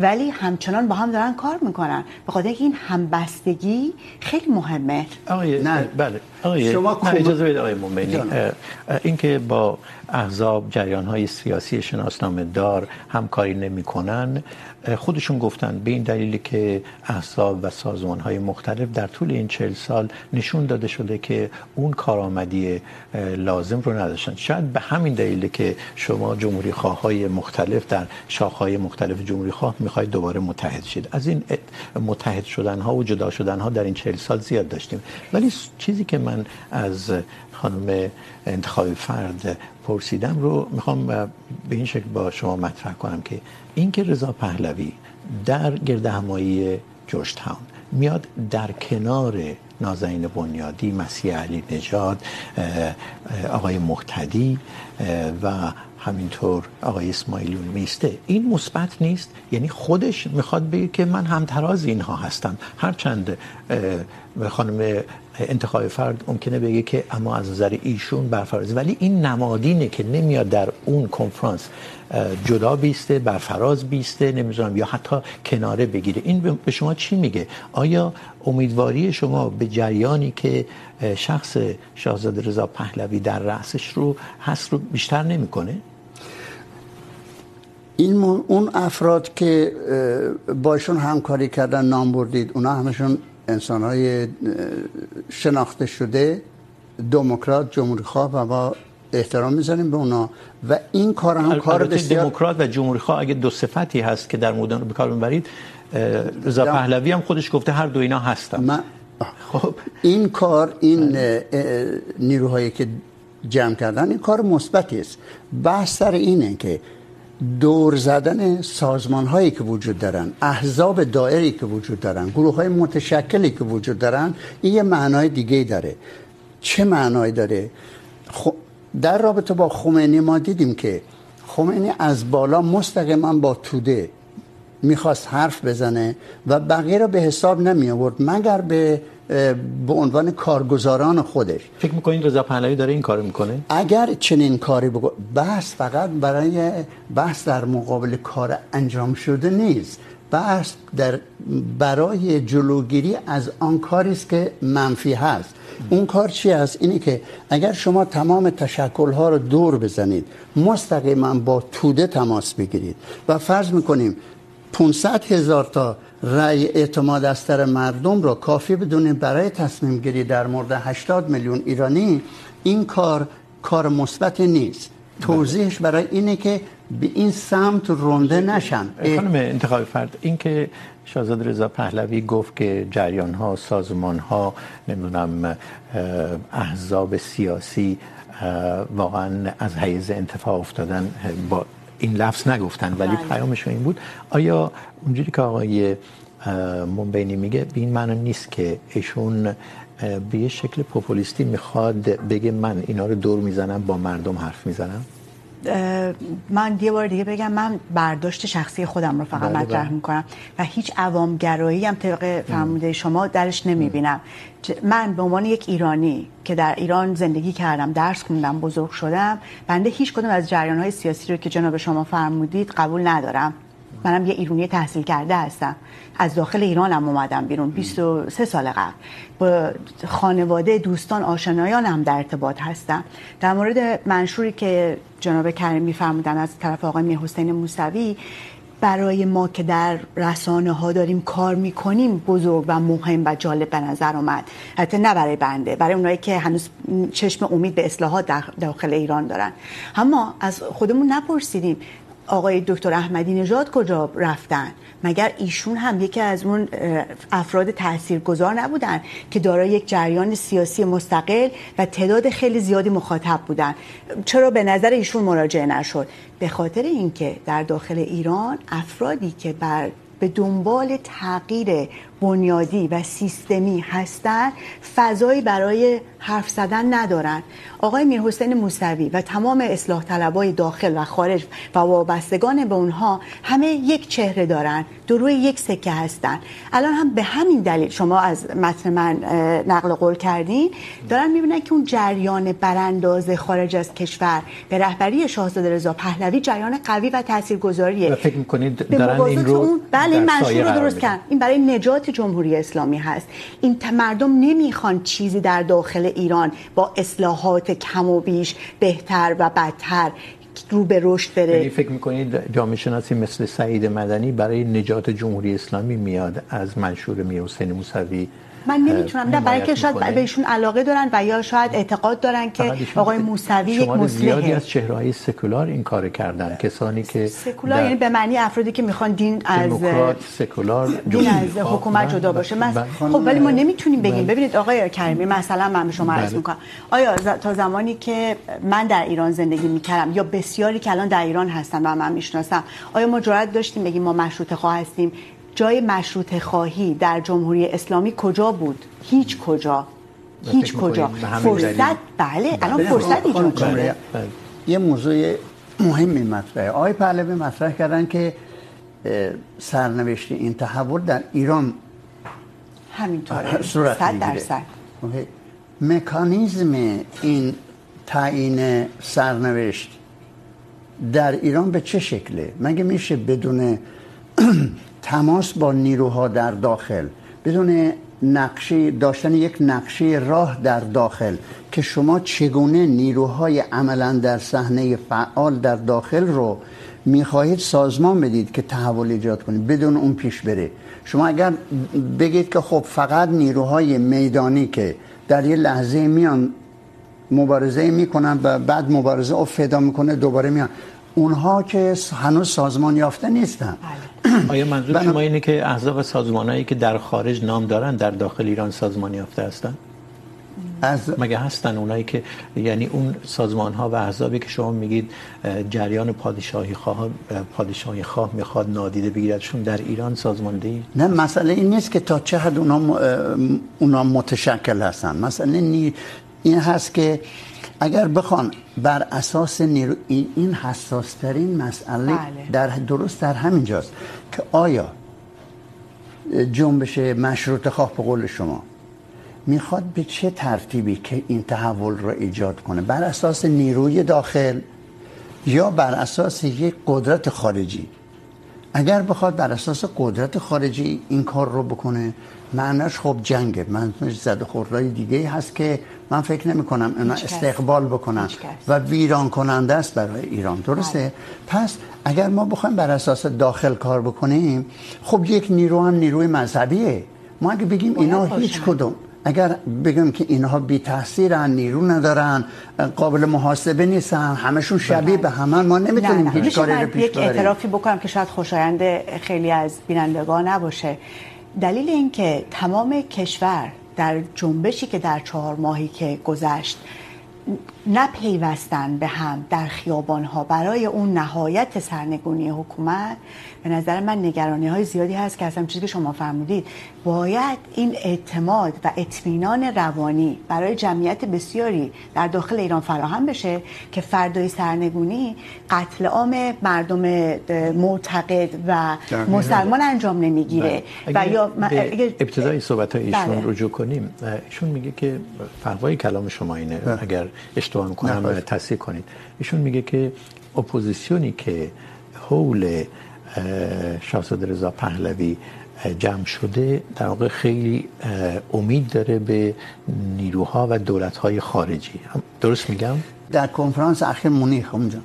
ولی همچنان با هم دارن کار میکنن به خاطر این همبستگی خیلی مهمه آقای نه بله شما ان کے بہ احزو جا سیوسیشن با احزاب جریان های سیاسی شناسنامه دار همکاری نمی کنن خودشون گفتن به این دلیلی که احزاب و سازمان های مختلف در طول این سال نشون داده شده که اون کارآمدی لازم رو نداشتن شاید به همین ہم که شما جمهوری خواه های مختلف در های مختلف جمهوری خواه میخواید دوباره متحد شید از این متحد شدن شدن ها ها و جدا در این سال زیاد داشتیم ولی چیزی که من من از خانم انتخاب فرد پرسیدم رو میخوام به این شکل با شما مطرح کنم که این که رضا پهلوی در گرده همایی جورج تاون میاد در کنار نازنین بنیادی مسیح علی نجاد آقای مختدی و همینطور آقای اسماعیلون میسته این مثبت نیست یعنی خودش میخواد بگه که من همتراز اینها هستم هرچند خانم انتخاب فرد ممکنه بگه که اما از نظر ایشون برفرازه ولی این نمادینه که نمیاد در اون کنفرانس جدا بیسته برفراز بیسته نمیدونم یا حتی کناره بگیره این به شما چی میگه آیا امیدواری شما به جریانی که شخص شاهزاده رضا پهلوی در رأسش رو هست رو بیشتر نمیکنه این اون افراد که باشون همکاری کردن نام بردید اونا همشون انسان های شناخته شده دموکرات جمهوری خواه و با احترام میزنیم به اونا و این کار هم کار بسیار دموکرات و جمهوری خواه اگه دو صفتی هست که در مدن رو بکار میبرید رضا دم... پهلوی هم خودش گفته هر دو اینا هستم من... خب این کار این نیروهایی که جمع کردن این کار مثبتی است بحث سر اینه که دور زدن سازمان هایی که که وجود وجود دارن دارن احزاب دائری گروه زاد سجمن آس جا بے در ایک بوجھ دار گلو متے شیکل ایک در رابطه با خمینی ما دیدیم که خمینی از بالا مستقیما با توده میخواست حرف بزنه و بقیه را به حساب نمی آورد مگر به به عنوان کارگزاران خودش فکر میکنین رضا پهلوی داره این کارو میکنه اگر چنین کاری بگو بحث فقط برای بحث در مقابل کار انجام شده نیست بحث در برای جلوگیری از آن کاری است که منفی هست اون کار چی است اینی که اگر شما تمام تشکل ها رو دور بزنید مستقیما با توده تماس بگیرید و فرض میکنیم 500 هزار تا رأی اعتماد از تر مردم رو کافی بدونیم برای تصمیم گیری در مورد 80 میلیون ایرانی این کار کار مثبت نیست توضیحش برای اینه که به این سمت رونده نشن خانم انتخاب فرد این که شازاد رضا پهلوی گفت که جریان ها سازمان ها نمیدونم احزاب سیاسی واقعا از حیز انتفاع افتادن با این لفظ نگفتن ولی این بود آیا اونجوری که آقای بودھ میگه به این معنی نیست که ایشون به یه شکل پھوپلستی میخواد بگه من اینا رو دور میزنم با مردم حرف میزنم من یه بار دیگه بگم من برداشت شخصی خودم رو فقط مطرح میکنم و هیچ عوامگرایی هم طبق فرموده شما درش نمیبینم من به عنوان یک ایرانی که در ایران زندگی کردم درس خوندم بزرگ شدم بنده هیچ کدوم از جریان های سیاسی رو که جناب شما فرمودید قبول ندارم منم یه ایرونی تحصیل کرده هستم از داخل ایرانم اومدم بیرون 23 سال قبل با خانواده دوستان آشنایانم در ارتباط هستم در مورد منشوری که جناب کریمی فرمودن از طرف آقای می حسین موسوی برای ما که در رسانه ها داریم کار میکنیم بزرگ و مهم و جالب به نظر اومد حتی نه برای بنده برای اونایی که هنوز چشم امید به اصلاحات داخل ایران دارن اما از خودمون نپرسیدیم آقای دکتر احمدی نژاد کجا رفتن مگر ایشون هم یکی از اون افراد تحصیل گذار نبودن که دارای یک جریان سیاسی مستقل و تعداد خیلی زیادی مخاطب بودن چرا به نظر ایشون مراجعه نشد به خاطر اینکه در داخل ایران افرادی که بر به دنبال تغییر بنیادی و سیستمی هستند فضایی برای حرف زدن ندارن آقای میر حسین موسوی و تمام اصلاح طلبای داخل و خارج و وابستگان به اونها همه یک چهره دارن در روی یک سکه هستن الان هم به همین دلیل شما از متن من نقل قول کردین دارن میبینن که اون جریان برانداز خارج از کشور به رهبری شاهزاده رضا پهلوی جریان قوی و تاثیرگذاریه فکر میکنید دارن این رو اون بله این منشور رو درست کردن این برای نجات جمهوری اسلامی هست این مردم نمیخوان چیزی در داخل ایران با اصلاحات کم و بیش بهتر و بدتر رو به رشد بره یعنی فکر میکنید جامعه شناسی مثل سعید مدنی برای نجات جمهوری اسلامی میاد از منشور میر حسین موسوی من نمیتونم نه برای که شاید بهشون علاقه دارن و یا شاید اعتقاد دارن که آقای موسوی یک مسلمه شما از چهره های سکولار این کار کردن کسانی که سکولار یعنی به معنی افرادی که میخوان دین از سکولار دین از حکومت جدا باشه من خب ولی ما نمیتونیم بگیم ببینید آقای کریمی مثلا من به شما عرض میکنم آیا تا زمانی که من در ایران زندگی میکردم یا بسیاری که الان در ایران هستن و من میشناسم آیا ما جرأت داشتیم بگیم ما مشروطه خواه هستیم جای مشروط خواهی در جمهوری اسلامی کجا بود هیچ کجا هیچ کجا فرصت بله الان فرصت ایجاد شده یه موضوع مهمی مطرحه آقای پهلوی مطرح کردن که سرنوشت این تحول در ایران همینطوره صورت 100 درصد مکانیزم این تعیین سرنوشت در ایران به چه شکله مگه میشه بدون تماس با نیروها در داخل بدون نقشه داشتن یک نقشه راه در داخل که شما چگونه نیروهای عملا در صحنه فعال در داخل رو میخواهید سازمان بدید که تحول ایجاد کنید بدون اون پیش بره شما اگر بگید که خب فقط نیروهای میدانی که در یه لحظه میان مبارزه میکنن و بعد مبارزه او فدا میکنه دوباره میان اونها که هنوز سازمان یافته نیستن آیا منظور بنا... شما اینه که احزاب سازمانایی که در خارج نام دارن در داخل ایران سازمان یافته هستن از... مگه هستن اونایی که یعنی اون سازمان ها و احزابی که شما میگید جریان پادشاهی خواه پادشاهی خواه میخواد نادیده بگیردشون در ایران سازماندهی ای؟ نه مسئله این نیست که تا چه حد اونا, م... اونا متشکل هستن مسئله نی... این هست که اگر بخوان بر اساس نیرو این, این حساس ترین مسئله بله. در درست در همین جاست که آیا جنبش مشروط خواه به قول شما میخواد به چه ترتیبی که این تحول را ایجاد کنه بر اساس نیروی داخل یا بر اساس یک قدرت خارجی اگر بخواد بر اساس قدرت خارجی این کار رو بکنه معنیش خب جنگه من زد خوردهای دیگه هست که من فکر نمی کنم اینا استقبال بکنن و ویران کننده است برای ایران درسته؟ های. پس اگر ما بخوایم بر اساس داخل کار بکنیم خب یک نیرو هم نیروی مذهبیه ما اگه بگیم اینا هیچ کدوم اگر بگم که اینها بی تاثیرن نیرو ندارن قابل محاسبه نیستن همشون شبیه به همان ما نمیتونیم هیچ کاری رو پیش ببریم یک اعترافی بکنم که شاید خوشایند خیلی از بینندگان نباشه دلیل این که تمام کشور در جنبشی که در چهار ماهی که گذشت نپیوستن به هم در خیابان ها برای اون نهایت سرنگونی حکومت به نظر من نگرانی های زیادی هست که اصلا چیزی که شما فرمودید باید این اعتماد و اطمینان روانی برای جمعیت بسیاری در داخل ایران فراهم بشه که فردای سرنگونی قتل عام مردم معتقد و مسلمان انجام نمیگیره و یا ابتدای صحبت های ایشون بله. رجوع کنیم ایشون میگه که فرقای کلام شما اینه بله. اگر اشتباه کنم تصحیح کنید ایشون میگه که اپوزیسیونی که حول شاهزاده رضا پهلوی جمع شده در واقع خیلی امید داره به نیروها و دولت‌های خارجی درست میگم در کنفرانس اخیر مونیخ اونجا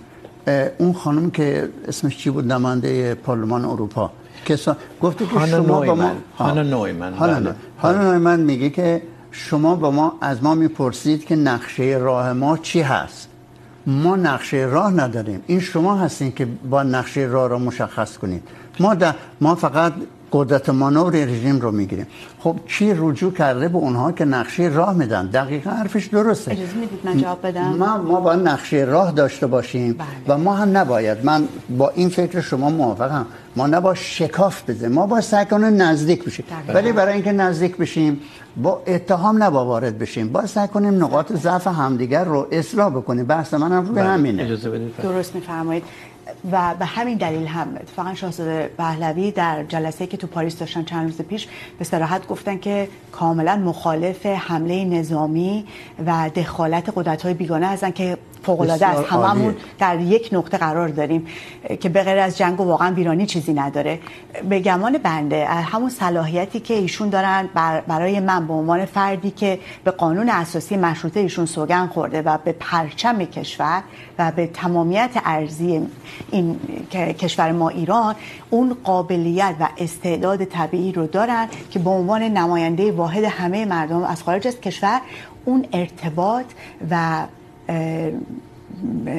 اون خانم که اسمش چی بود نماینده پارلمان اروپا کسا گفت که شما با ما Hannah Neumann Hannah Hannah Neumann میگه که شما با ما از ما میپرسید که نقشه راه ما چی هست ما نقشه راه نداریم این م ناس نظرین انسٹو ماسیں کہ بناکس ر ر مسا ما فقط قدرت مانور رژیم رو رو میگیریم خب رجوع کرده به اونها که نقشه نقشه راه راه میدن دقیقا حرفش درسته اجازه میدید من من جواب بدم ما ما ما ما ما با با با با داشته باشیم بله. و هم نباید این فکر شما موافقم نبا شکاف نزدیک نزدیک بشیم بشیم بشیم ولی برای اینکه اتهام وارد سعی کنیم نقاط ضعف همدیگر اصلاح بکنیم بحث همینه درست میفرمایید و به همین دلیل هم اتفاقا شاهزاده پهلوی در جلسه وا بہ دامد فان شوہلا سپھی سراحت گفتہ خو ملا مخالف ہے حاملے نظومی وا د خلا کوئی بھی کون اک فوقلاده است هممون در یک نقطه قرار داریم که به غیر از جنگ و واقعا ویرانی چیزی نداره به گمان بنده همون صلاحیتی که ایشون دارن بر برای من به عنوان فردی که به قانون اساسی مشروطه ایشون سوگن خورده و به پرچم کشور و به تمامیت ارزی این کشور ما ایران اون قابلیت و استعداد طبیعی رو دارن که به عنوان نماینده واحد همه مردم از خارج از کشور اون ارتباط و 诶、呃。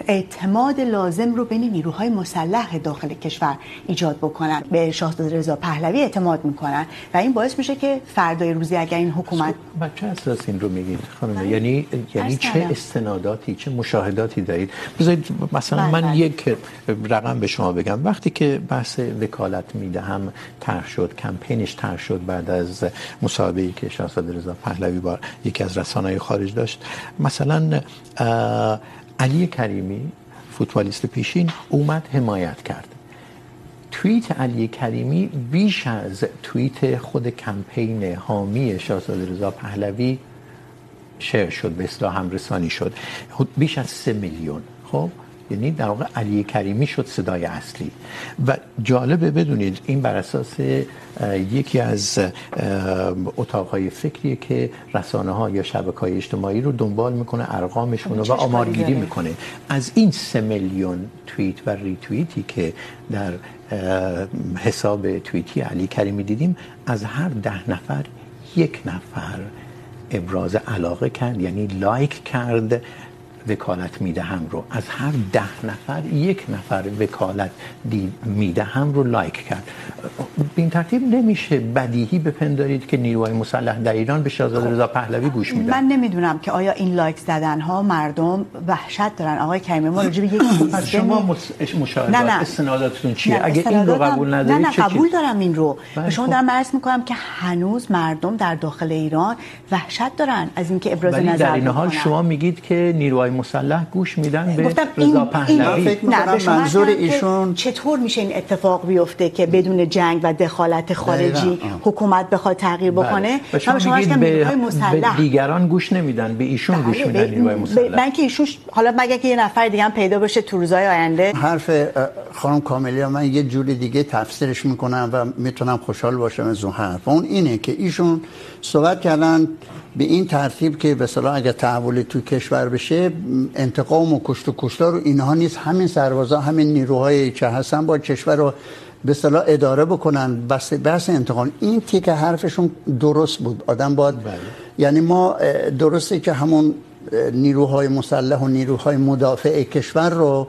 اعتماد لازم رو بین نیروهای مسلح داخل کشور ایجاد بکنن به شاهزاده رضا پهلوی اعتماد میکنن و این باعث میشه که فردای روزی اگر این حکومت بچه اساس این رو میگین خانم یعنی یعنی چه استناداتی چه مشاهداتی دارید بذارید مثلا بلد. من یک رقم به شما بگم وقتی که بحث وکالت میدهم طرح شد کمپینش طرح شد بعد از مصاحبه که شاهزاده رضا پهلوی با یکی از رسانه‌های خارج داشت مثلا علی کریمی فوتبالیست پیشین اومد حمایت کرد توییت علی کریمی بیش از توییت خود کمپین حامی شاهزاد رضا پهلوی شیر شد به اصطلاح هم رسانی شد بیش از سه میلیون خب یعنی در واقع علی کریمی شد صدای اصلی و جالبه بدونید این بر اساس یکی از اتاقهای فکریه که رسانه ها یا شبکه های اجتماعی رو دنبال میکنه ارقامشون رو و آمارگیری میکنه از این سه میلیون تویت و ری تویتی که در حساب تویتی علی کریمی دیدیم از هر ده نفر یک نفر ابراز علاقه کرد یعنی لایک کرد وکالت میدهم رو از هر ده نفر یک نفر وکالت میدهم رو لایک کرد به این ترتیب نمیشه بدیهی بپندارید که نیروهای مسلح در ایران به شهزاد رضا پهلوی گوش میدن من نمیدونم که آیا این لایک زدن ها مردم وحشت دارن آقای کریمی ما راجع به یک شما مشاهدات استناداتتون چیه نه. اگه این رو قبول ندارید نه نه قبول دارم این رو شما دارم عرض میکنم که هنوز مردم در داخل ایران وحشت دارن از اینکه ابراز نظر در این حال شما میگید که نیروهای مسلح گوش میدن به گفتم این منظور ایشون چطور میشه این اتفاق بیفته که بدون جنگ و دخالت خارجی حکومت بخواد تغییر بکنه شما شما به دیگران گوش نمیدن به ایشون گوش میدن نیروهای مسلح من که ایشون حالا مگه که یه نفر دیگه هم پیدا بشه تو روزهای آینده حرف خانم کاملیا من یه جور دیگه تفسیرش میکنم و میتونم خوشحال باشم از اون حرف اون اینه که ایشون صحبت کردن به به این ترتیب که صلاح اگه بی ایے آگے تھا بولے تھی کشوار بیش اینها نیست همین سربازا همین طرح که هستن با کشور رو به صلاح اداره بکنن بس بیسل انتقام این تیک حرفشون درست بود آدم باید بله. یعنی ما درسته که همون نیروهای مسلح و نیروهای مدافع کشور رو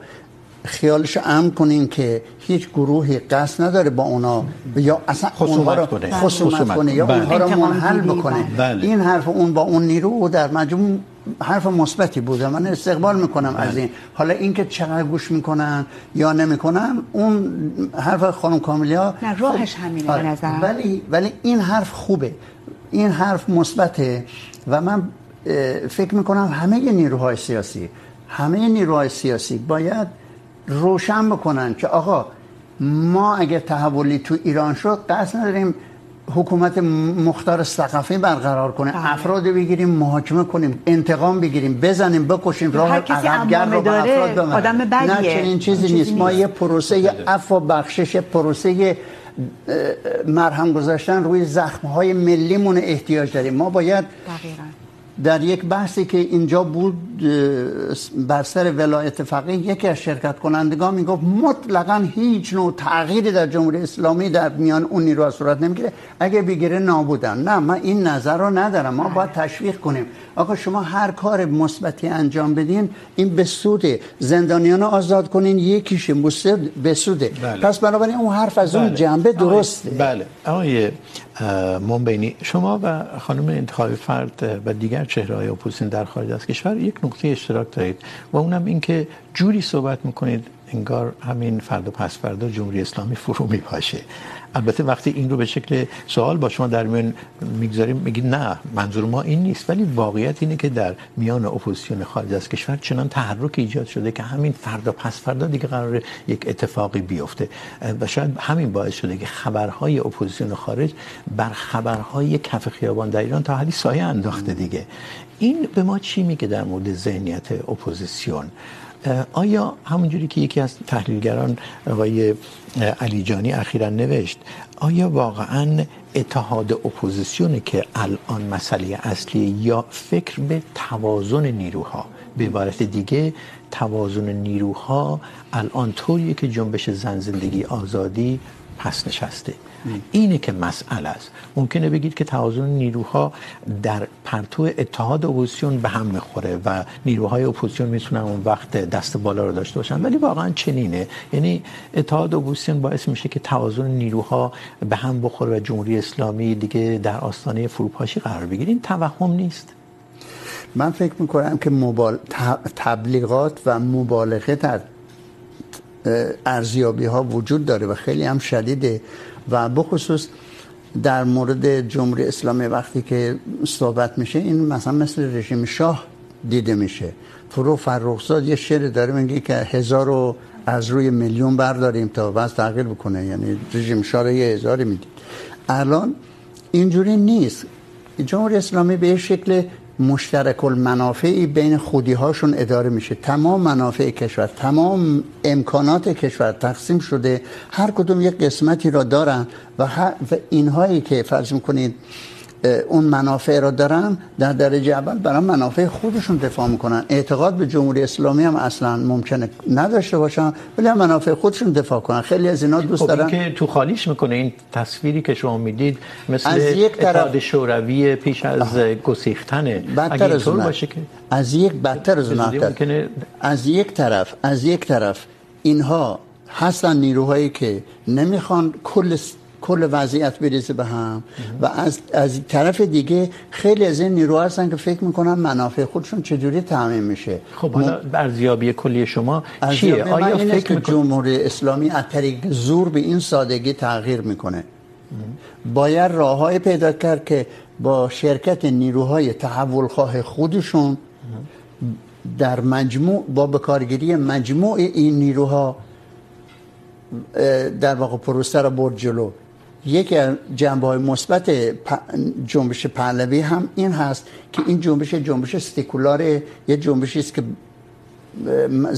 خیالش امن کنین که هیچ گروهی قصد نداره با اونا یا اصلا خصومت رو کنه خصومت, خصومت کنه یا اونها رو منحل بکنه بلد. این حرف اون با اون نیرو در مجموع حرف مثبتی بوده من استقبال میکنم بلد. از این حالا اینکه چقدر گوش میکنن یا نمیکنن اون حرف خانم کاملیا نه راهش همینه به نظر ولی ولی این حرف خوبه این حرف مثبته و من فکر میکنم همه نیروهای سیاسی همه نیروهای سیاسی باید روشن بکنن که آقا ما اگه تحولی تو ایران شد قصد نداریم حکومت مختار ثقفی برقرار کنه آه. افراد بگیریم محاکمه کنیم انتقام بگیریم بزنیم بکشیم راه عقبگر رو به افراد بمن. آدم بدیه. نه چنین چیزی نیست. نیست ما یه پروسه عفو بخشش پروسه مرهم گذاشتن روی زخمهای ملیمون احتیاج داریم ما باید دقیقا. در در در یک بحثی که اینجا بود بر سر ولایت فقیه یکی از از شرکت کنندگان میگفت مطلقا هیچ نوع تغییری جمهوری اسلامی میان اون اون اون صورت نمیگیره اگه بگیره نابودن نه من این این نظر رو رو ندارم ما باید تشویق کنیم آقا شما شما هر کار مثبتی انجام بدین به به زندانیان آزاد کنین یکیش مصد بله. بله. بله پس بنابراین حرف جنبه درسته آقای... آقای و خانم انتخاب فرد و دیگر اپوزیسیون در خارج از کشور یک نکته اشتراک دارید و اونم این که جوری صحبت میکنید انگار همین فردا پس فردا جمهوری اسلامی فرو پورمی البته وقتی این این رو به شکل سوال با شما در در میان میگذاریم میگید نه منظور ما نیست ولی واقعیت اینه که که که اپوزیسیون اپوزیسیون خارج از کشور چنان تحرک ایجاد شده شده همین همین فردا فردا پس دیگه قرار یک اتفاقی بیفته و شاید باعث خبرهای خارج بر خبرهای کف خیابان در ایران تا میئن سایه انداخته دیگه این به ما چی میگه در مورد ذهنیت اپوزیسیون آیا همونجوری که یکی از تحلیلگران آقای علیجانی اخیرا نوشت آیا واقعا اتحاد اپوزیسیونه که الان مسئله اصلی یا فکر به توازن نیروها به عبارت دیگه توازن نیروها الان طوریه که جنبش زن زندگی آزادی پس نشسته اینه که مسئله است ممکنه بگید که توازن نیروها در پرتو اتحاد اپوزیسیون به هم میخوره و نیروهای اپوزیسیون میتونن اون وقت دست بالا رو داشته باشن ولی واقعا چنینه یعنی اتحاد اپوزیسیون باعث میشه که توازن نیروها به هم بخوره و جمهوری اسلامی دیگه در آستانه فروپاشی قرار بگیره این توهم نیست من فکر میکنم که مبال... تبلیغات و مبالغه در ارزیابی ها وجود داره و خیلی هم شدیده و بخصوص در مورد جمهوری اسلامی وقتی که صحبت میشه این مثلا مثل رژیم شاه دیده میشه فرو فرخزاد یه شعر داره میگه که هزار و از روی میلیون برداریم تا وضع تغییر بکنه یعنی رژیم شاه رو یه هزاری میدید الان اینجوری نیست جمهوری اسلامی به شکل مشترک المنافعی بین خودی هاشون اداره میشه تمام منافع کشور تمام امکانات کشور تقسیم شده هر کدوم یک قسمتی را دارن و, و اینهایی که فرض میکنید اون منافع رو دارن در درجه اول برای منافع خودشون دفاع میکنن اعتقاد به جمهوری اسلامی هم اصلا ممکنه نداشته باشن ولی هم منافع خودشون دفاع کنن خیلی از اینا دوست دارن این که تو خالیش میکنه این تصویری که شما میدید مثل از یک طرف اتحاد شوروی پیش از گسیختن بدتر از اون باشه که از یک بدتر از اون از یک طرف از یک طرف اینها هستن نیروهایی که نمیخوان کل کل وضعیت بریزه به هم و از از طرف دیگه خیلی از این نیروها هستن که فکر میکنن منافع خودشون چجوری تامین میشه خب حالا برزیابی کلی شما چیه آیا فکر میکنید که جمهوری اسلامی از طریق زور به این سادگی تغییر میکنه باید راههای پیدا کرد که با شرکت نیروهای تحول خواه خودشون در مجموع با بکارگیری مجموع این نیروها در واقع پروسه را برد جلو یکی از جنبه های مثبت جنبش پهلوی هم این هست که این جنبش جنبش سکولار یه جنبشی است که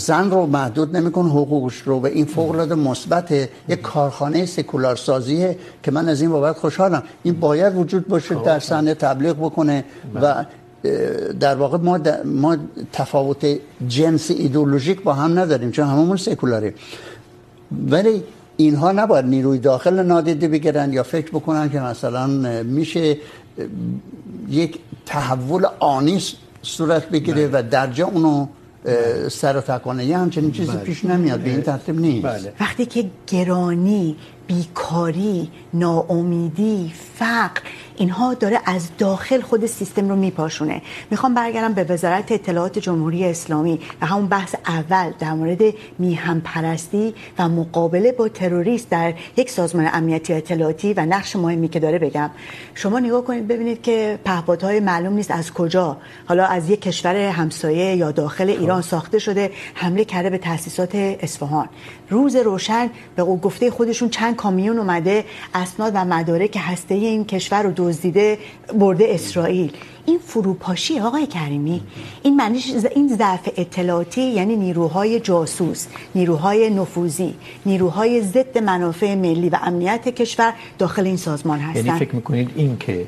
زن رو محدود نمیکن حقوقش رو به این فوق العاده مثبت یک کارخانه سکولار سازیه که من از این بابت خوشحالم این باید وجود باشه در صحنه تبلیغ بکنه و در واقع ما, ما تفاوت جنس ایدئولوژیک با هم نداریم چون هممون سکولاریم ولی اینها نباید نیروی داخل نادیده بگیرن یا فکر بکنن که مثلا میشه یک تحول آنی صورت بگیره و و درجه اونو سر تکانه یه همچنین چیزی پیش نیری به این ترتیب نیست بله. وقتی که گرانی بیکاری ناامیدی فقر اینها داره از داخل خود سیستم رو میپاشونه میخوام برگردم به وزارت اطلاعات جمهوری اسلامی و همون بحث اول در مورد میهم پرستی و مقابله با تروریست در یک سازمان امنیتی اطلاعاتی و نقش مهمی که داره بگم شما نگاه کنید ببینید که پهپادهای معلوم نیست از کجا حالا از یک کشور همسایه یا داخل ایران ساخته شده حمله کرده به تاسیسات اصفهان روز روشن به گفته خودشون چند کامیون اومده اسناد و مدارک هسته این کشور رو دزدیده برده اسرائیل این فروپاشی آقای کریمی این معنیش این ضعف اطلاعاتی یعنی نیروهای جاسوس نیروهای نفوذی نیروهای ضد منافع ملی و امنیت کشور داخل این سازمان هستن یعنی فکر میکنید این که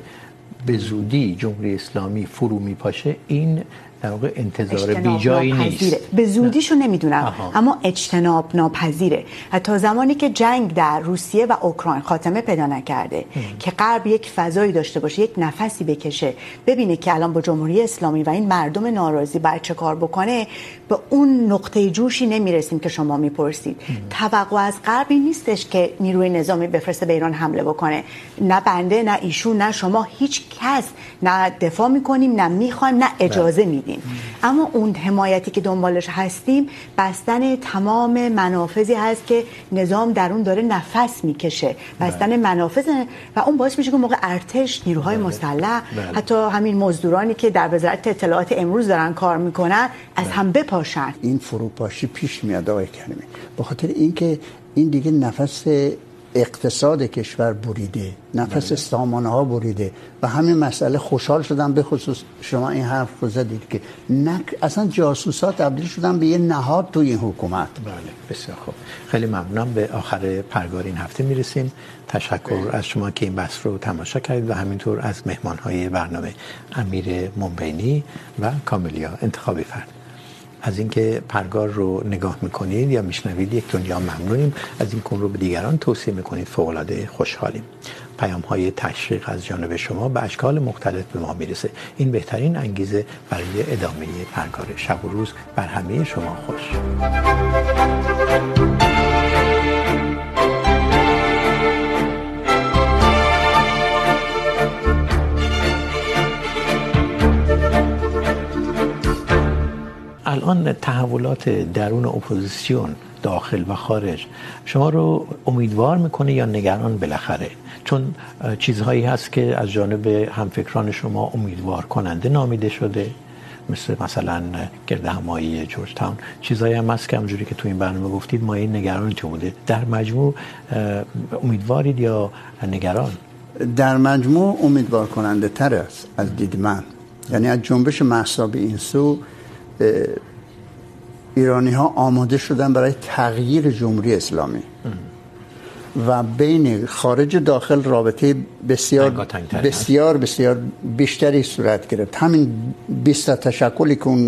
به زودی جمهوری اسلامی فرو میپاشه این در واقع انتظار بی جایی نیست به زودیشو نمیدونم اما اجتناب ناپذیره و تا زمانی که جنگ در روسیه و اوکراین خاتمه پیدا نکرده اه. که غرب یک فضایی داشته باشه یک نفسی بکشه ببینه که الان با جمهوری اسلامی و این مردم ناراضی بر چه کار بکنه به اون نقطه جوشی نمیرسیم که شما میپرسید توقع از غربی نیستش که نیروی نظامی بفرسته به ایران حمله بکنه نه بنده نه ایشون نه شما هیچ کس نه دفاع میکنیم نه میخوایم نه اجازه میدیم بگین اما اون حمایتی که دنبالش هستیم بستن تمام منافذی هست که نظام در اون داره نفس میکشه بستن منافذ و اون باعث میشه که موقع ارتش نیروهای مسلح حتی همین مزدورانی که در وزارت اطلاعات امروز دارن کار میکنن از هم بپاشن این فروپاشی پیش میاد آقای کریمی بخاطر اینکه این دیگه نفس اقتصاد کشور بریده بریده نفس سامانه ها و همین مسئله خوشحال شدم به خصوص شما این حرف رو زدید که نک اصلا جاسوس ها تبدیل شدن به به یه نهاد این این حکومت بله بله. بسیار خوب خیلی ممنونم آخر پرگار هفته میرسیم تشکر از شما که این بحث رو تماشا کردید و همینطور از مهمان های برنامه امیر ممبینی و کاملیا انتخابی فرد از از از اینکه پرگار رو رو نگاه میکنید میکنید یا میشنوید یک دنیا ممنونیم این این کن به به به دیگران توصیه خوشحالیم پیام های جانب شما اشکال مختلف ما میرسه بهترین انگیزه حجیم کے مشن کو خوشحالم پائم ہوئے سے ان بہترین الان تحولات درون اپوزیسیون داخل و خارج شما رو امیدوار میکنه یا نگران بالاخره چون چیزهایی هست که از جانب همفکران شما امیدوار کننده نامیده شده مثل مثلا گرده همایی جورج تاون چیزهایی هم هست که همجوری که تو این برنامه گفتید مایه نگران چه بوده در مجموع امیدوارید یا نگران در مجموع امیدوار کننده تر است از دید من یعنی از جنبش محصابی این سو ایرانی ها آماده شدن برای تغییر جمهوری اسلامی و بین خارج و داخل رابطه بسیار بسیار بسیار بیشتری صورت گرفت همین 20 تشکلی که اون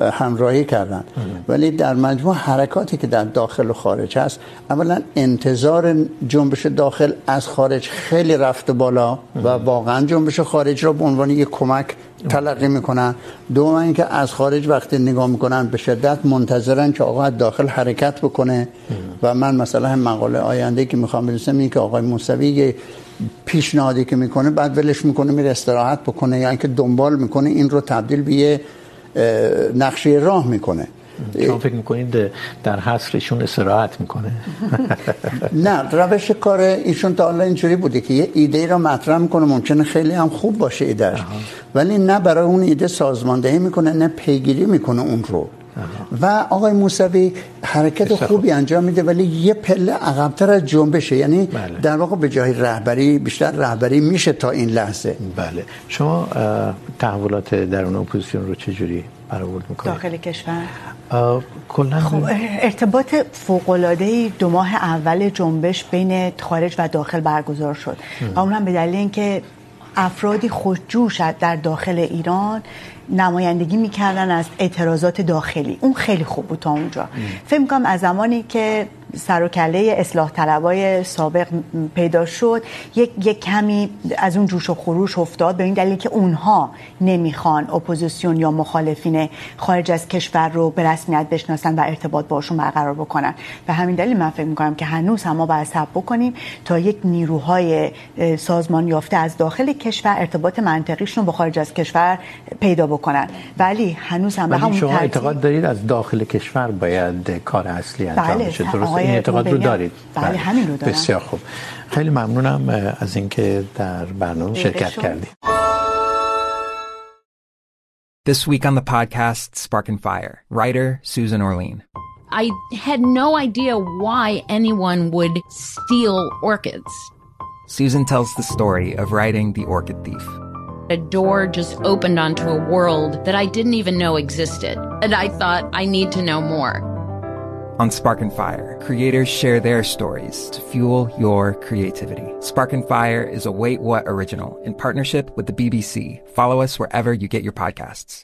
همراهی کردن ولی در مجموع حرکاتی که در داخل و خارج هست اولا انتظار جنبش داخل از خارج خیلی رفت بالا و واقعا جنبش خارج رو به عنوان یک کمک تلقی میکنن دوم اینکه از خارج وقتی نگاه میکنن به شدت منتظرن که آقا از داخل حرکت بکنه و من مثلا مقاله آینده که میخوام برسم این که آقای موسوی پیشنهادی که میکنه بعد ولش میکنه میره استراحت بکنه یعنی که دنبال میکنه این رو تبدیل به نقشه راه میکنه میکنه شما فکر میکنید در حصرشون استراحت نه روش کار ایشون تا حالا اینجوری بوده که یه ایده را مطرح میکنه ممکنه خیلی هم خوب باشه ایدهش ولی نه برای اون ایده سازماندهی میکنه نه پیگیری میکنه اون رو و آقای موسوی حرکت استخد. خوبی انجام میده ولی یه پله عقبتر از جنبشه یعنی بله. در واقع به جای رهبری بیشتر رهبری میشه تا این لحظه بله شما تحولات درون اپوزیسیون رو چجوری برآورد میکنید داخل کشور کلن... خب ارتباط فوق العاده ای دو ماه اول جنبش بین خارج و داخل برگزار شد و اونم به دلیل اینکه افرادی خوشجوش در داخل ایران نمایندگی میکردن از اعتراضات داخلی اون خیلی خوب بود تا اونجا فکر میکنم از زمانی که سر و کله اصلاح طلبای سابق پیدا شد یک, یک کمی از اون جوش و خروش افتاد به این دلیل که اونها نمیخوان اپوزیسیون یا مخالفین خارج از کشور رو به رسمیت بشناسن و ارتباط باشون برقرار بکنن به همین دلیل من فکر میکنم که هنوز هم ما باید سب بکنیم تا یک نیروهای سازمان یافته از داخل کشور ارتباط منطقیشون با خارج از کشور پیدا بکنن ولی هنوز هم به همون شما ترتیب... اعتقاد دارید از داخل کشور باید کار اصلی انجام بله. بشه درسته این اعتقاد رو دارید بله همین رو دارم بسیار خوب خیلی ممنونم از اینکه در برنامه شرکت کردید This week on the podcast, Spark and Fire, writer Susan Orlean. I had no idea why anyone would steal orchids. Susan tells the story of writing The Orchid Thief. A door just opened onto a world that I didn't even know existed. And I thought, I need to know more. On Spark and Fire, creators share their stories to fuel your creativity. Spark and Fire is a Wait What original in partnership with the BBC. Follow us wherever you get your podcasts.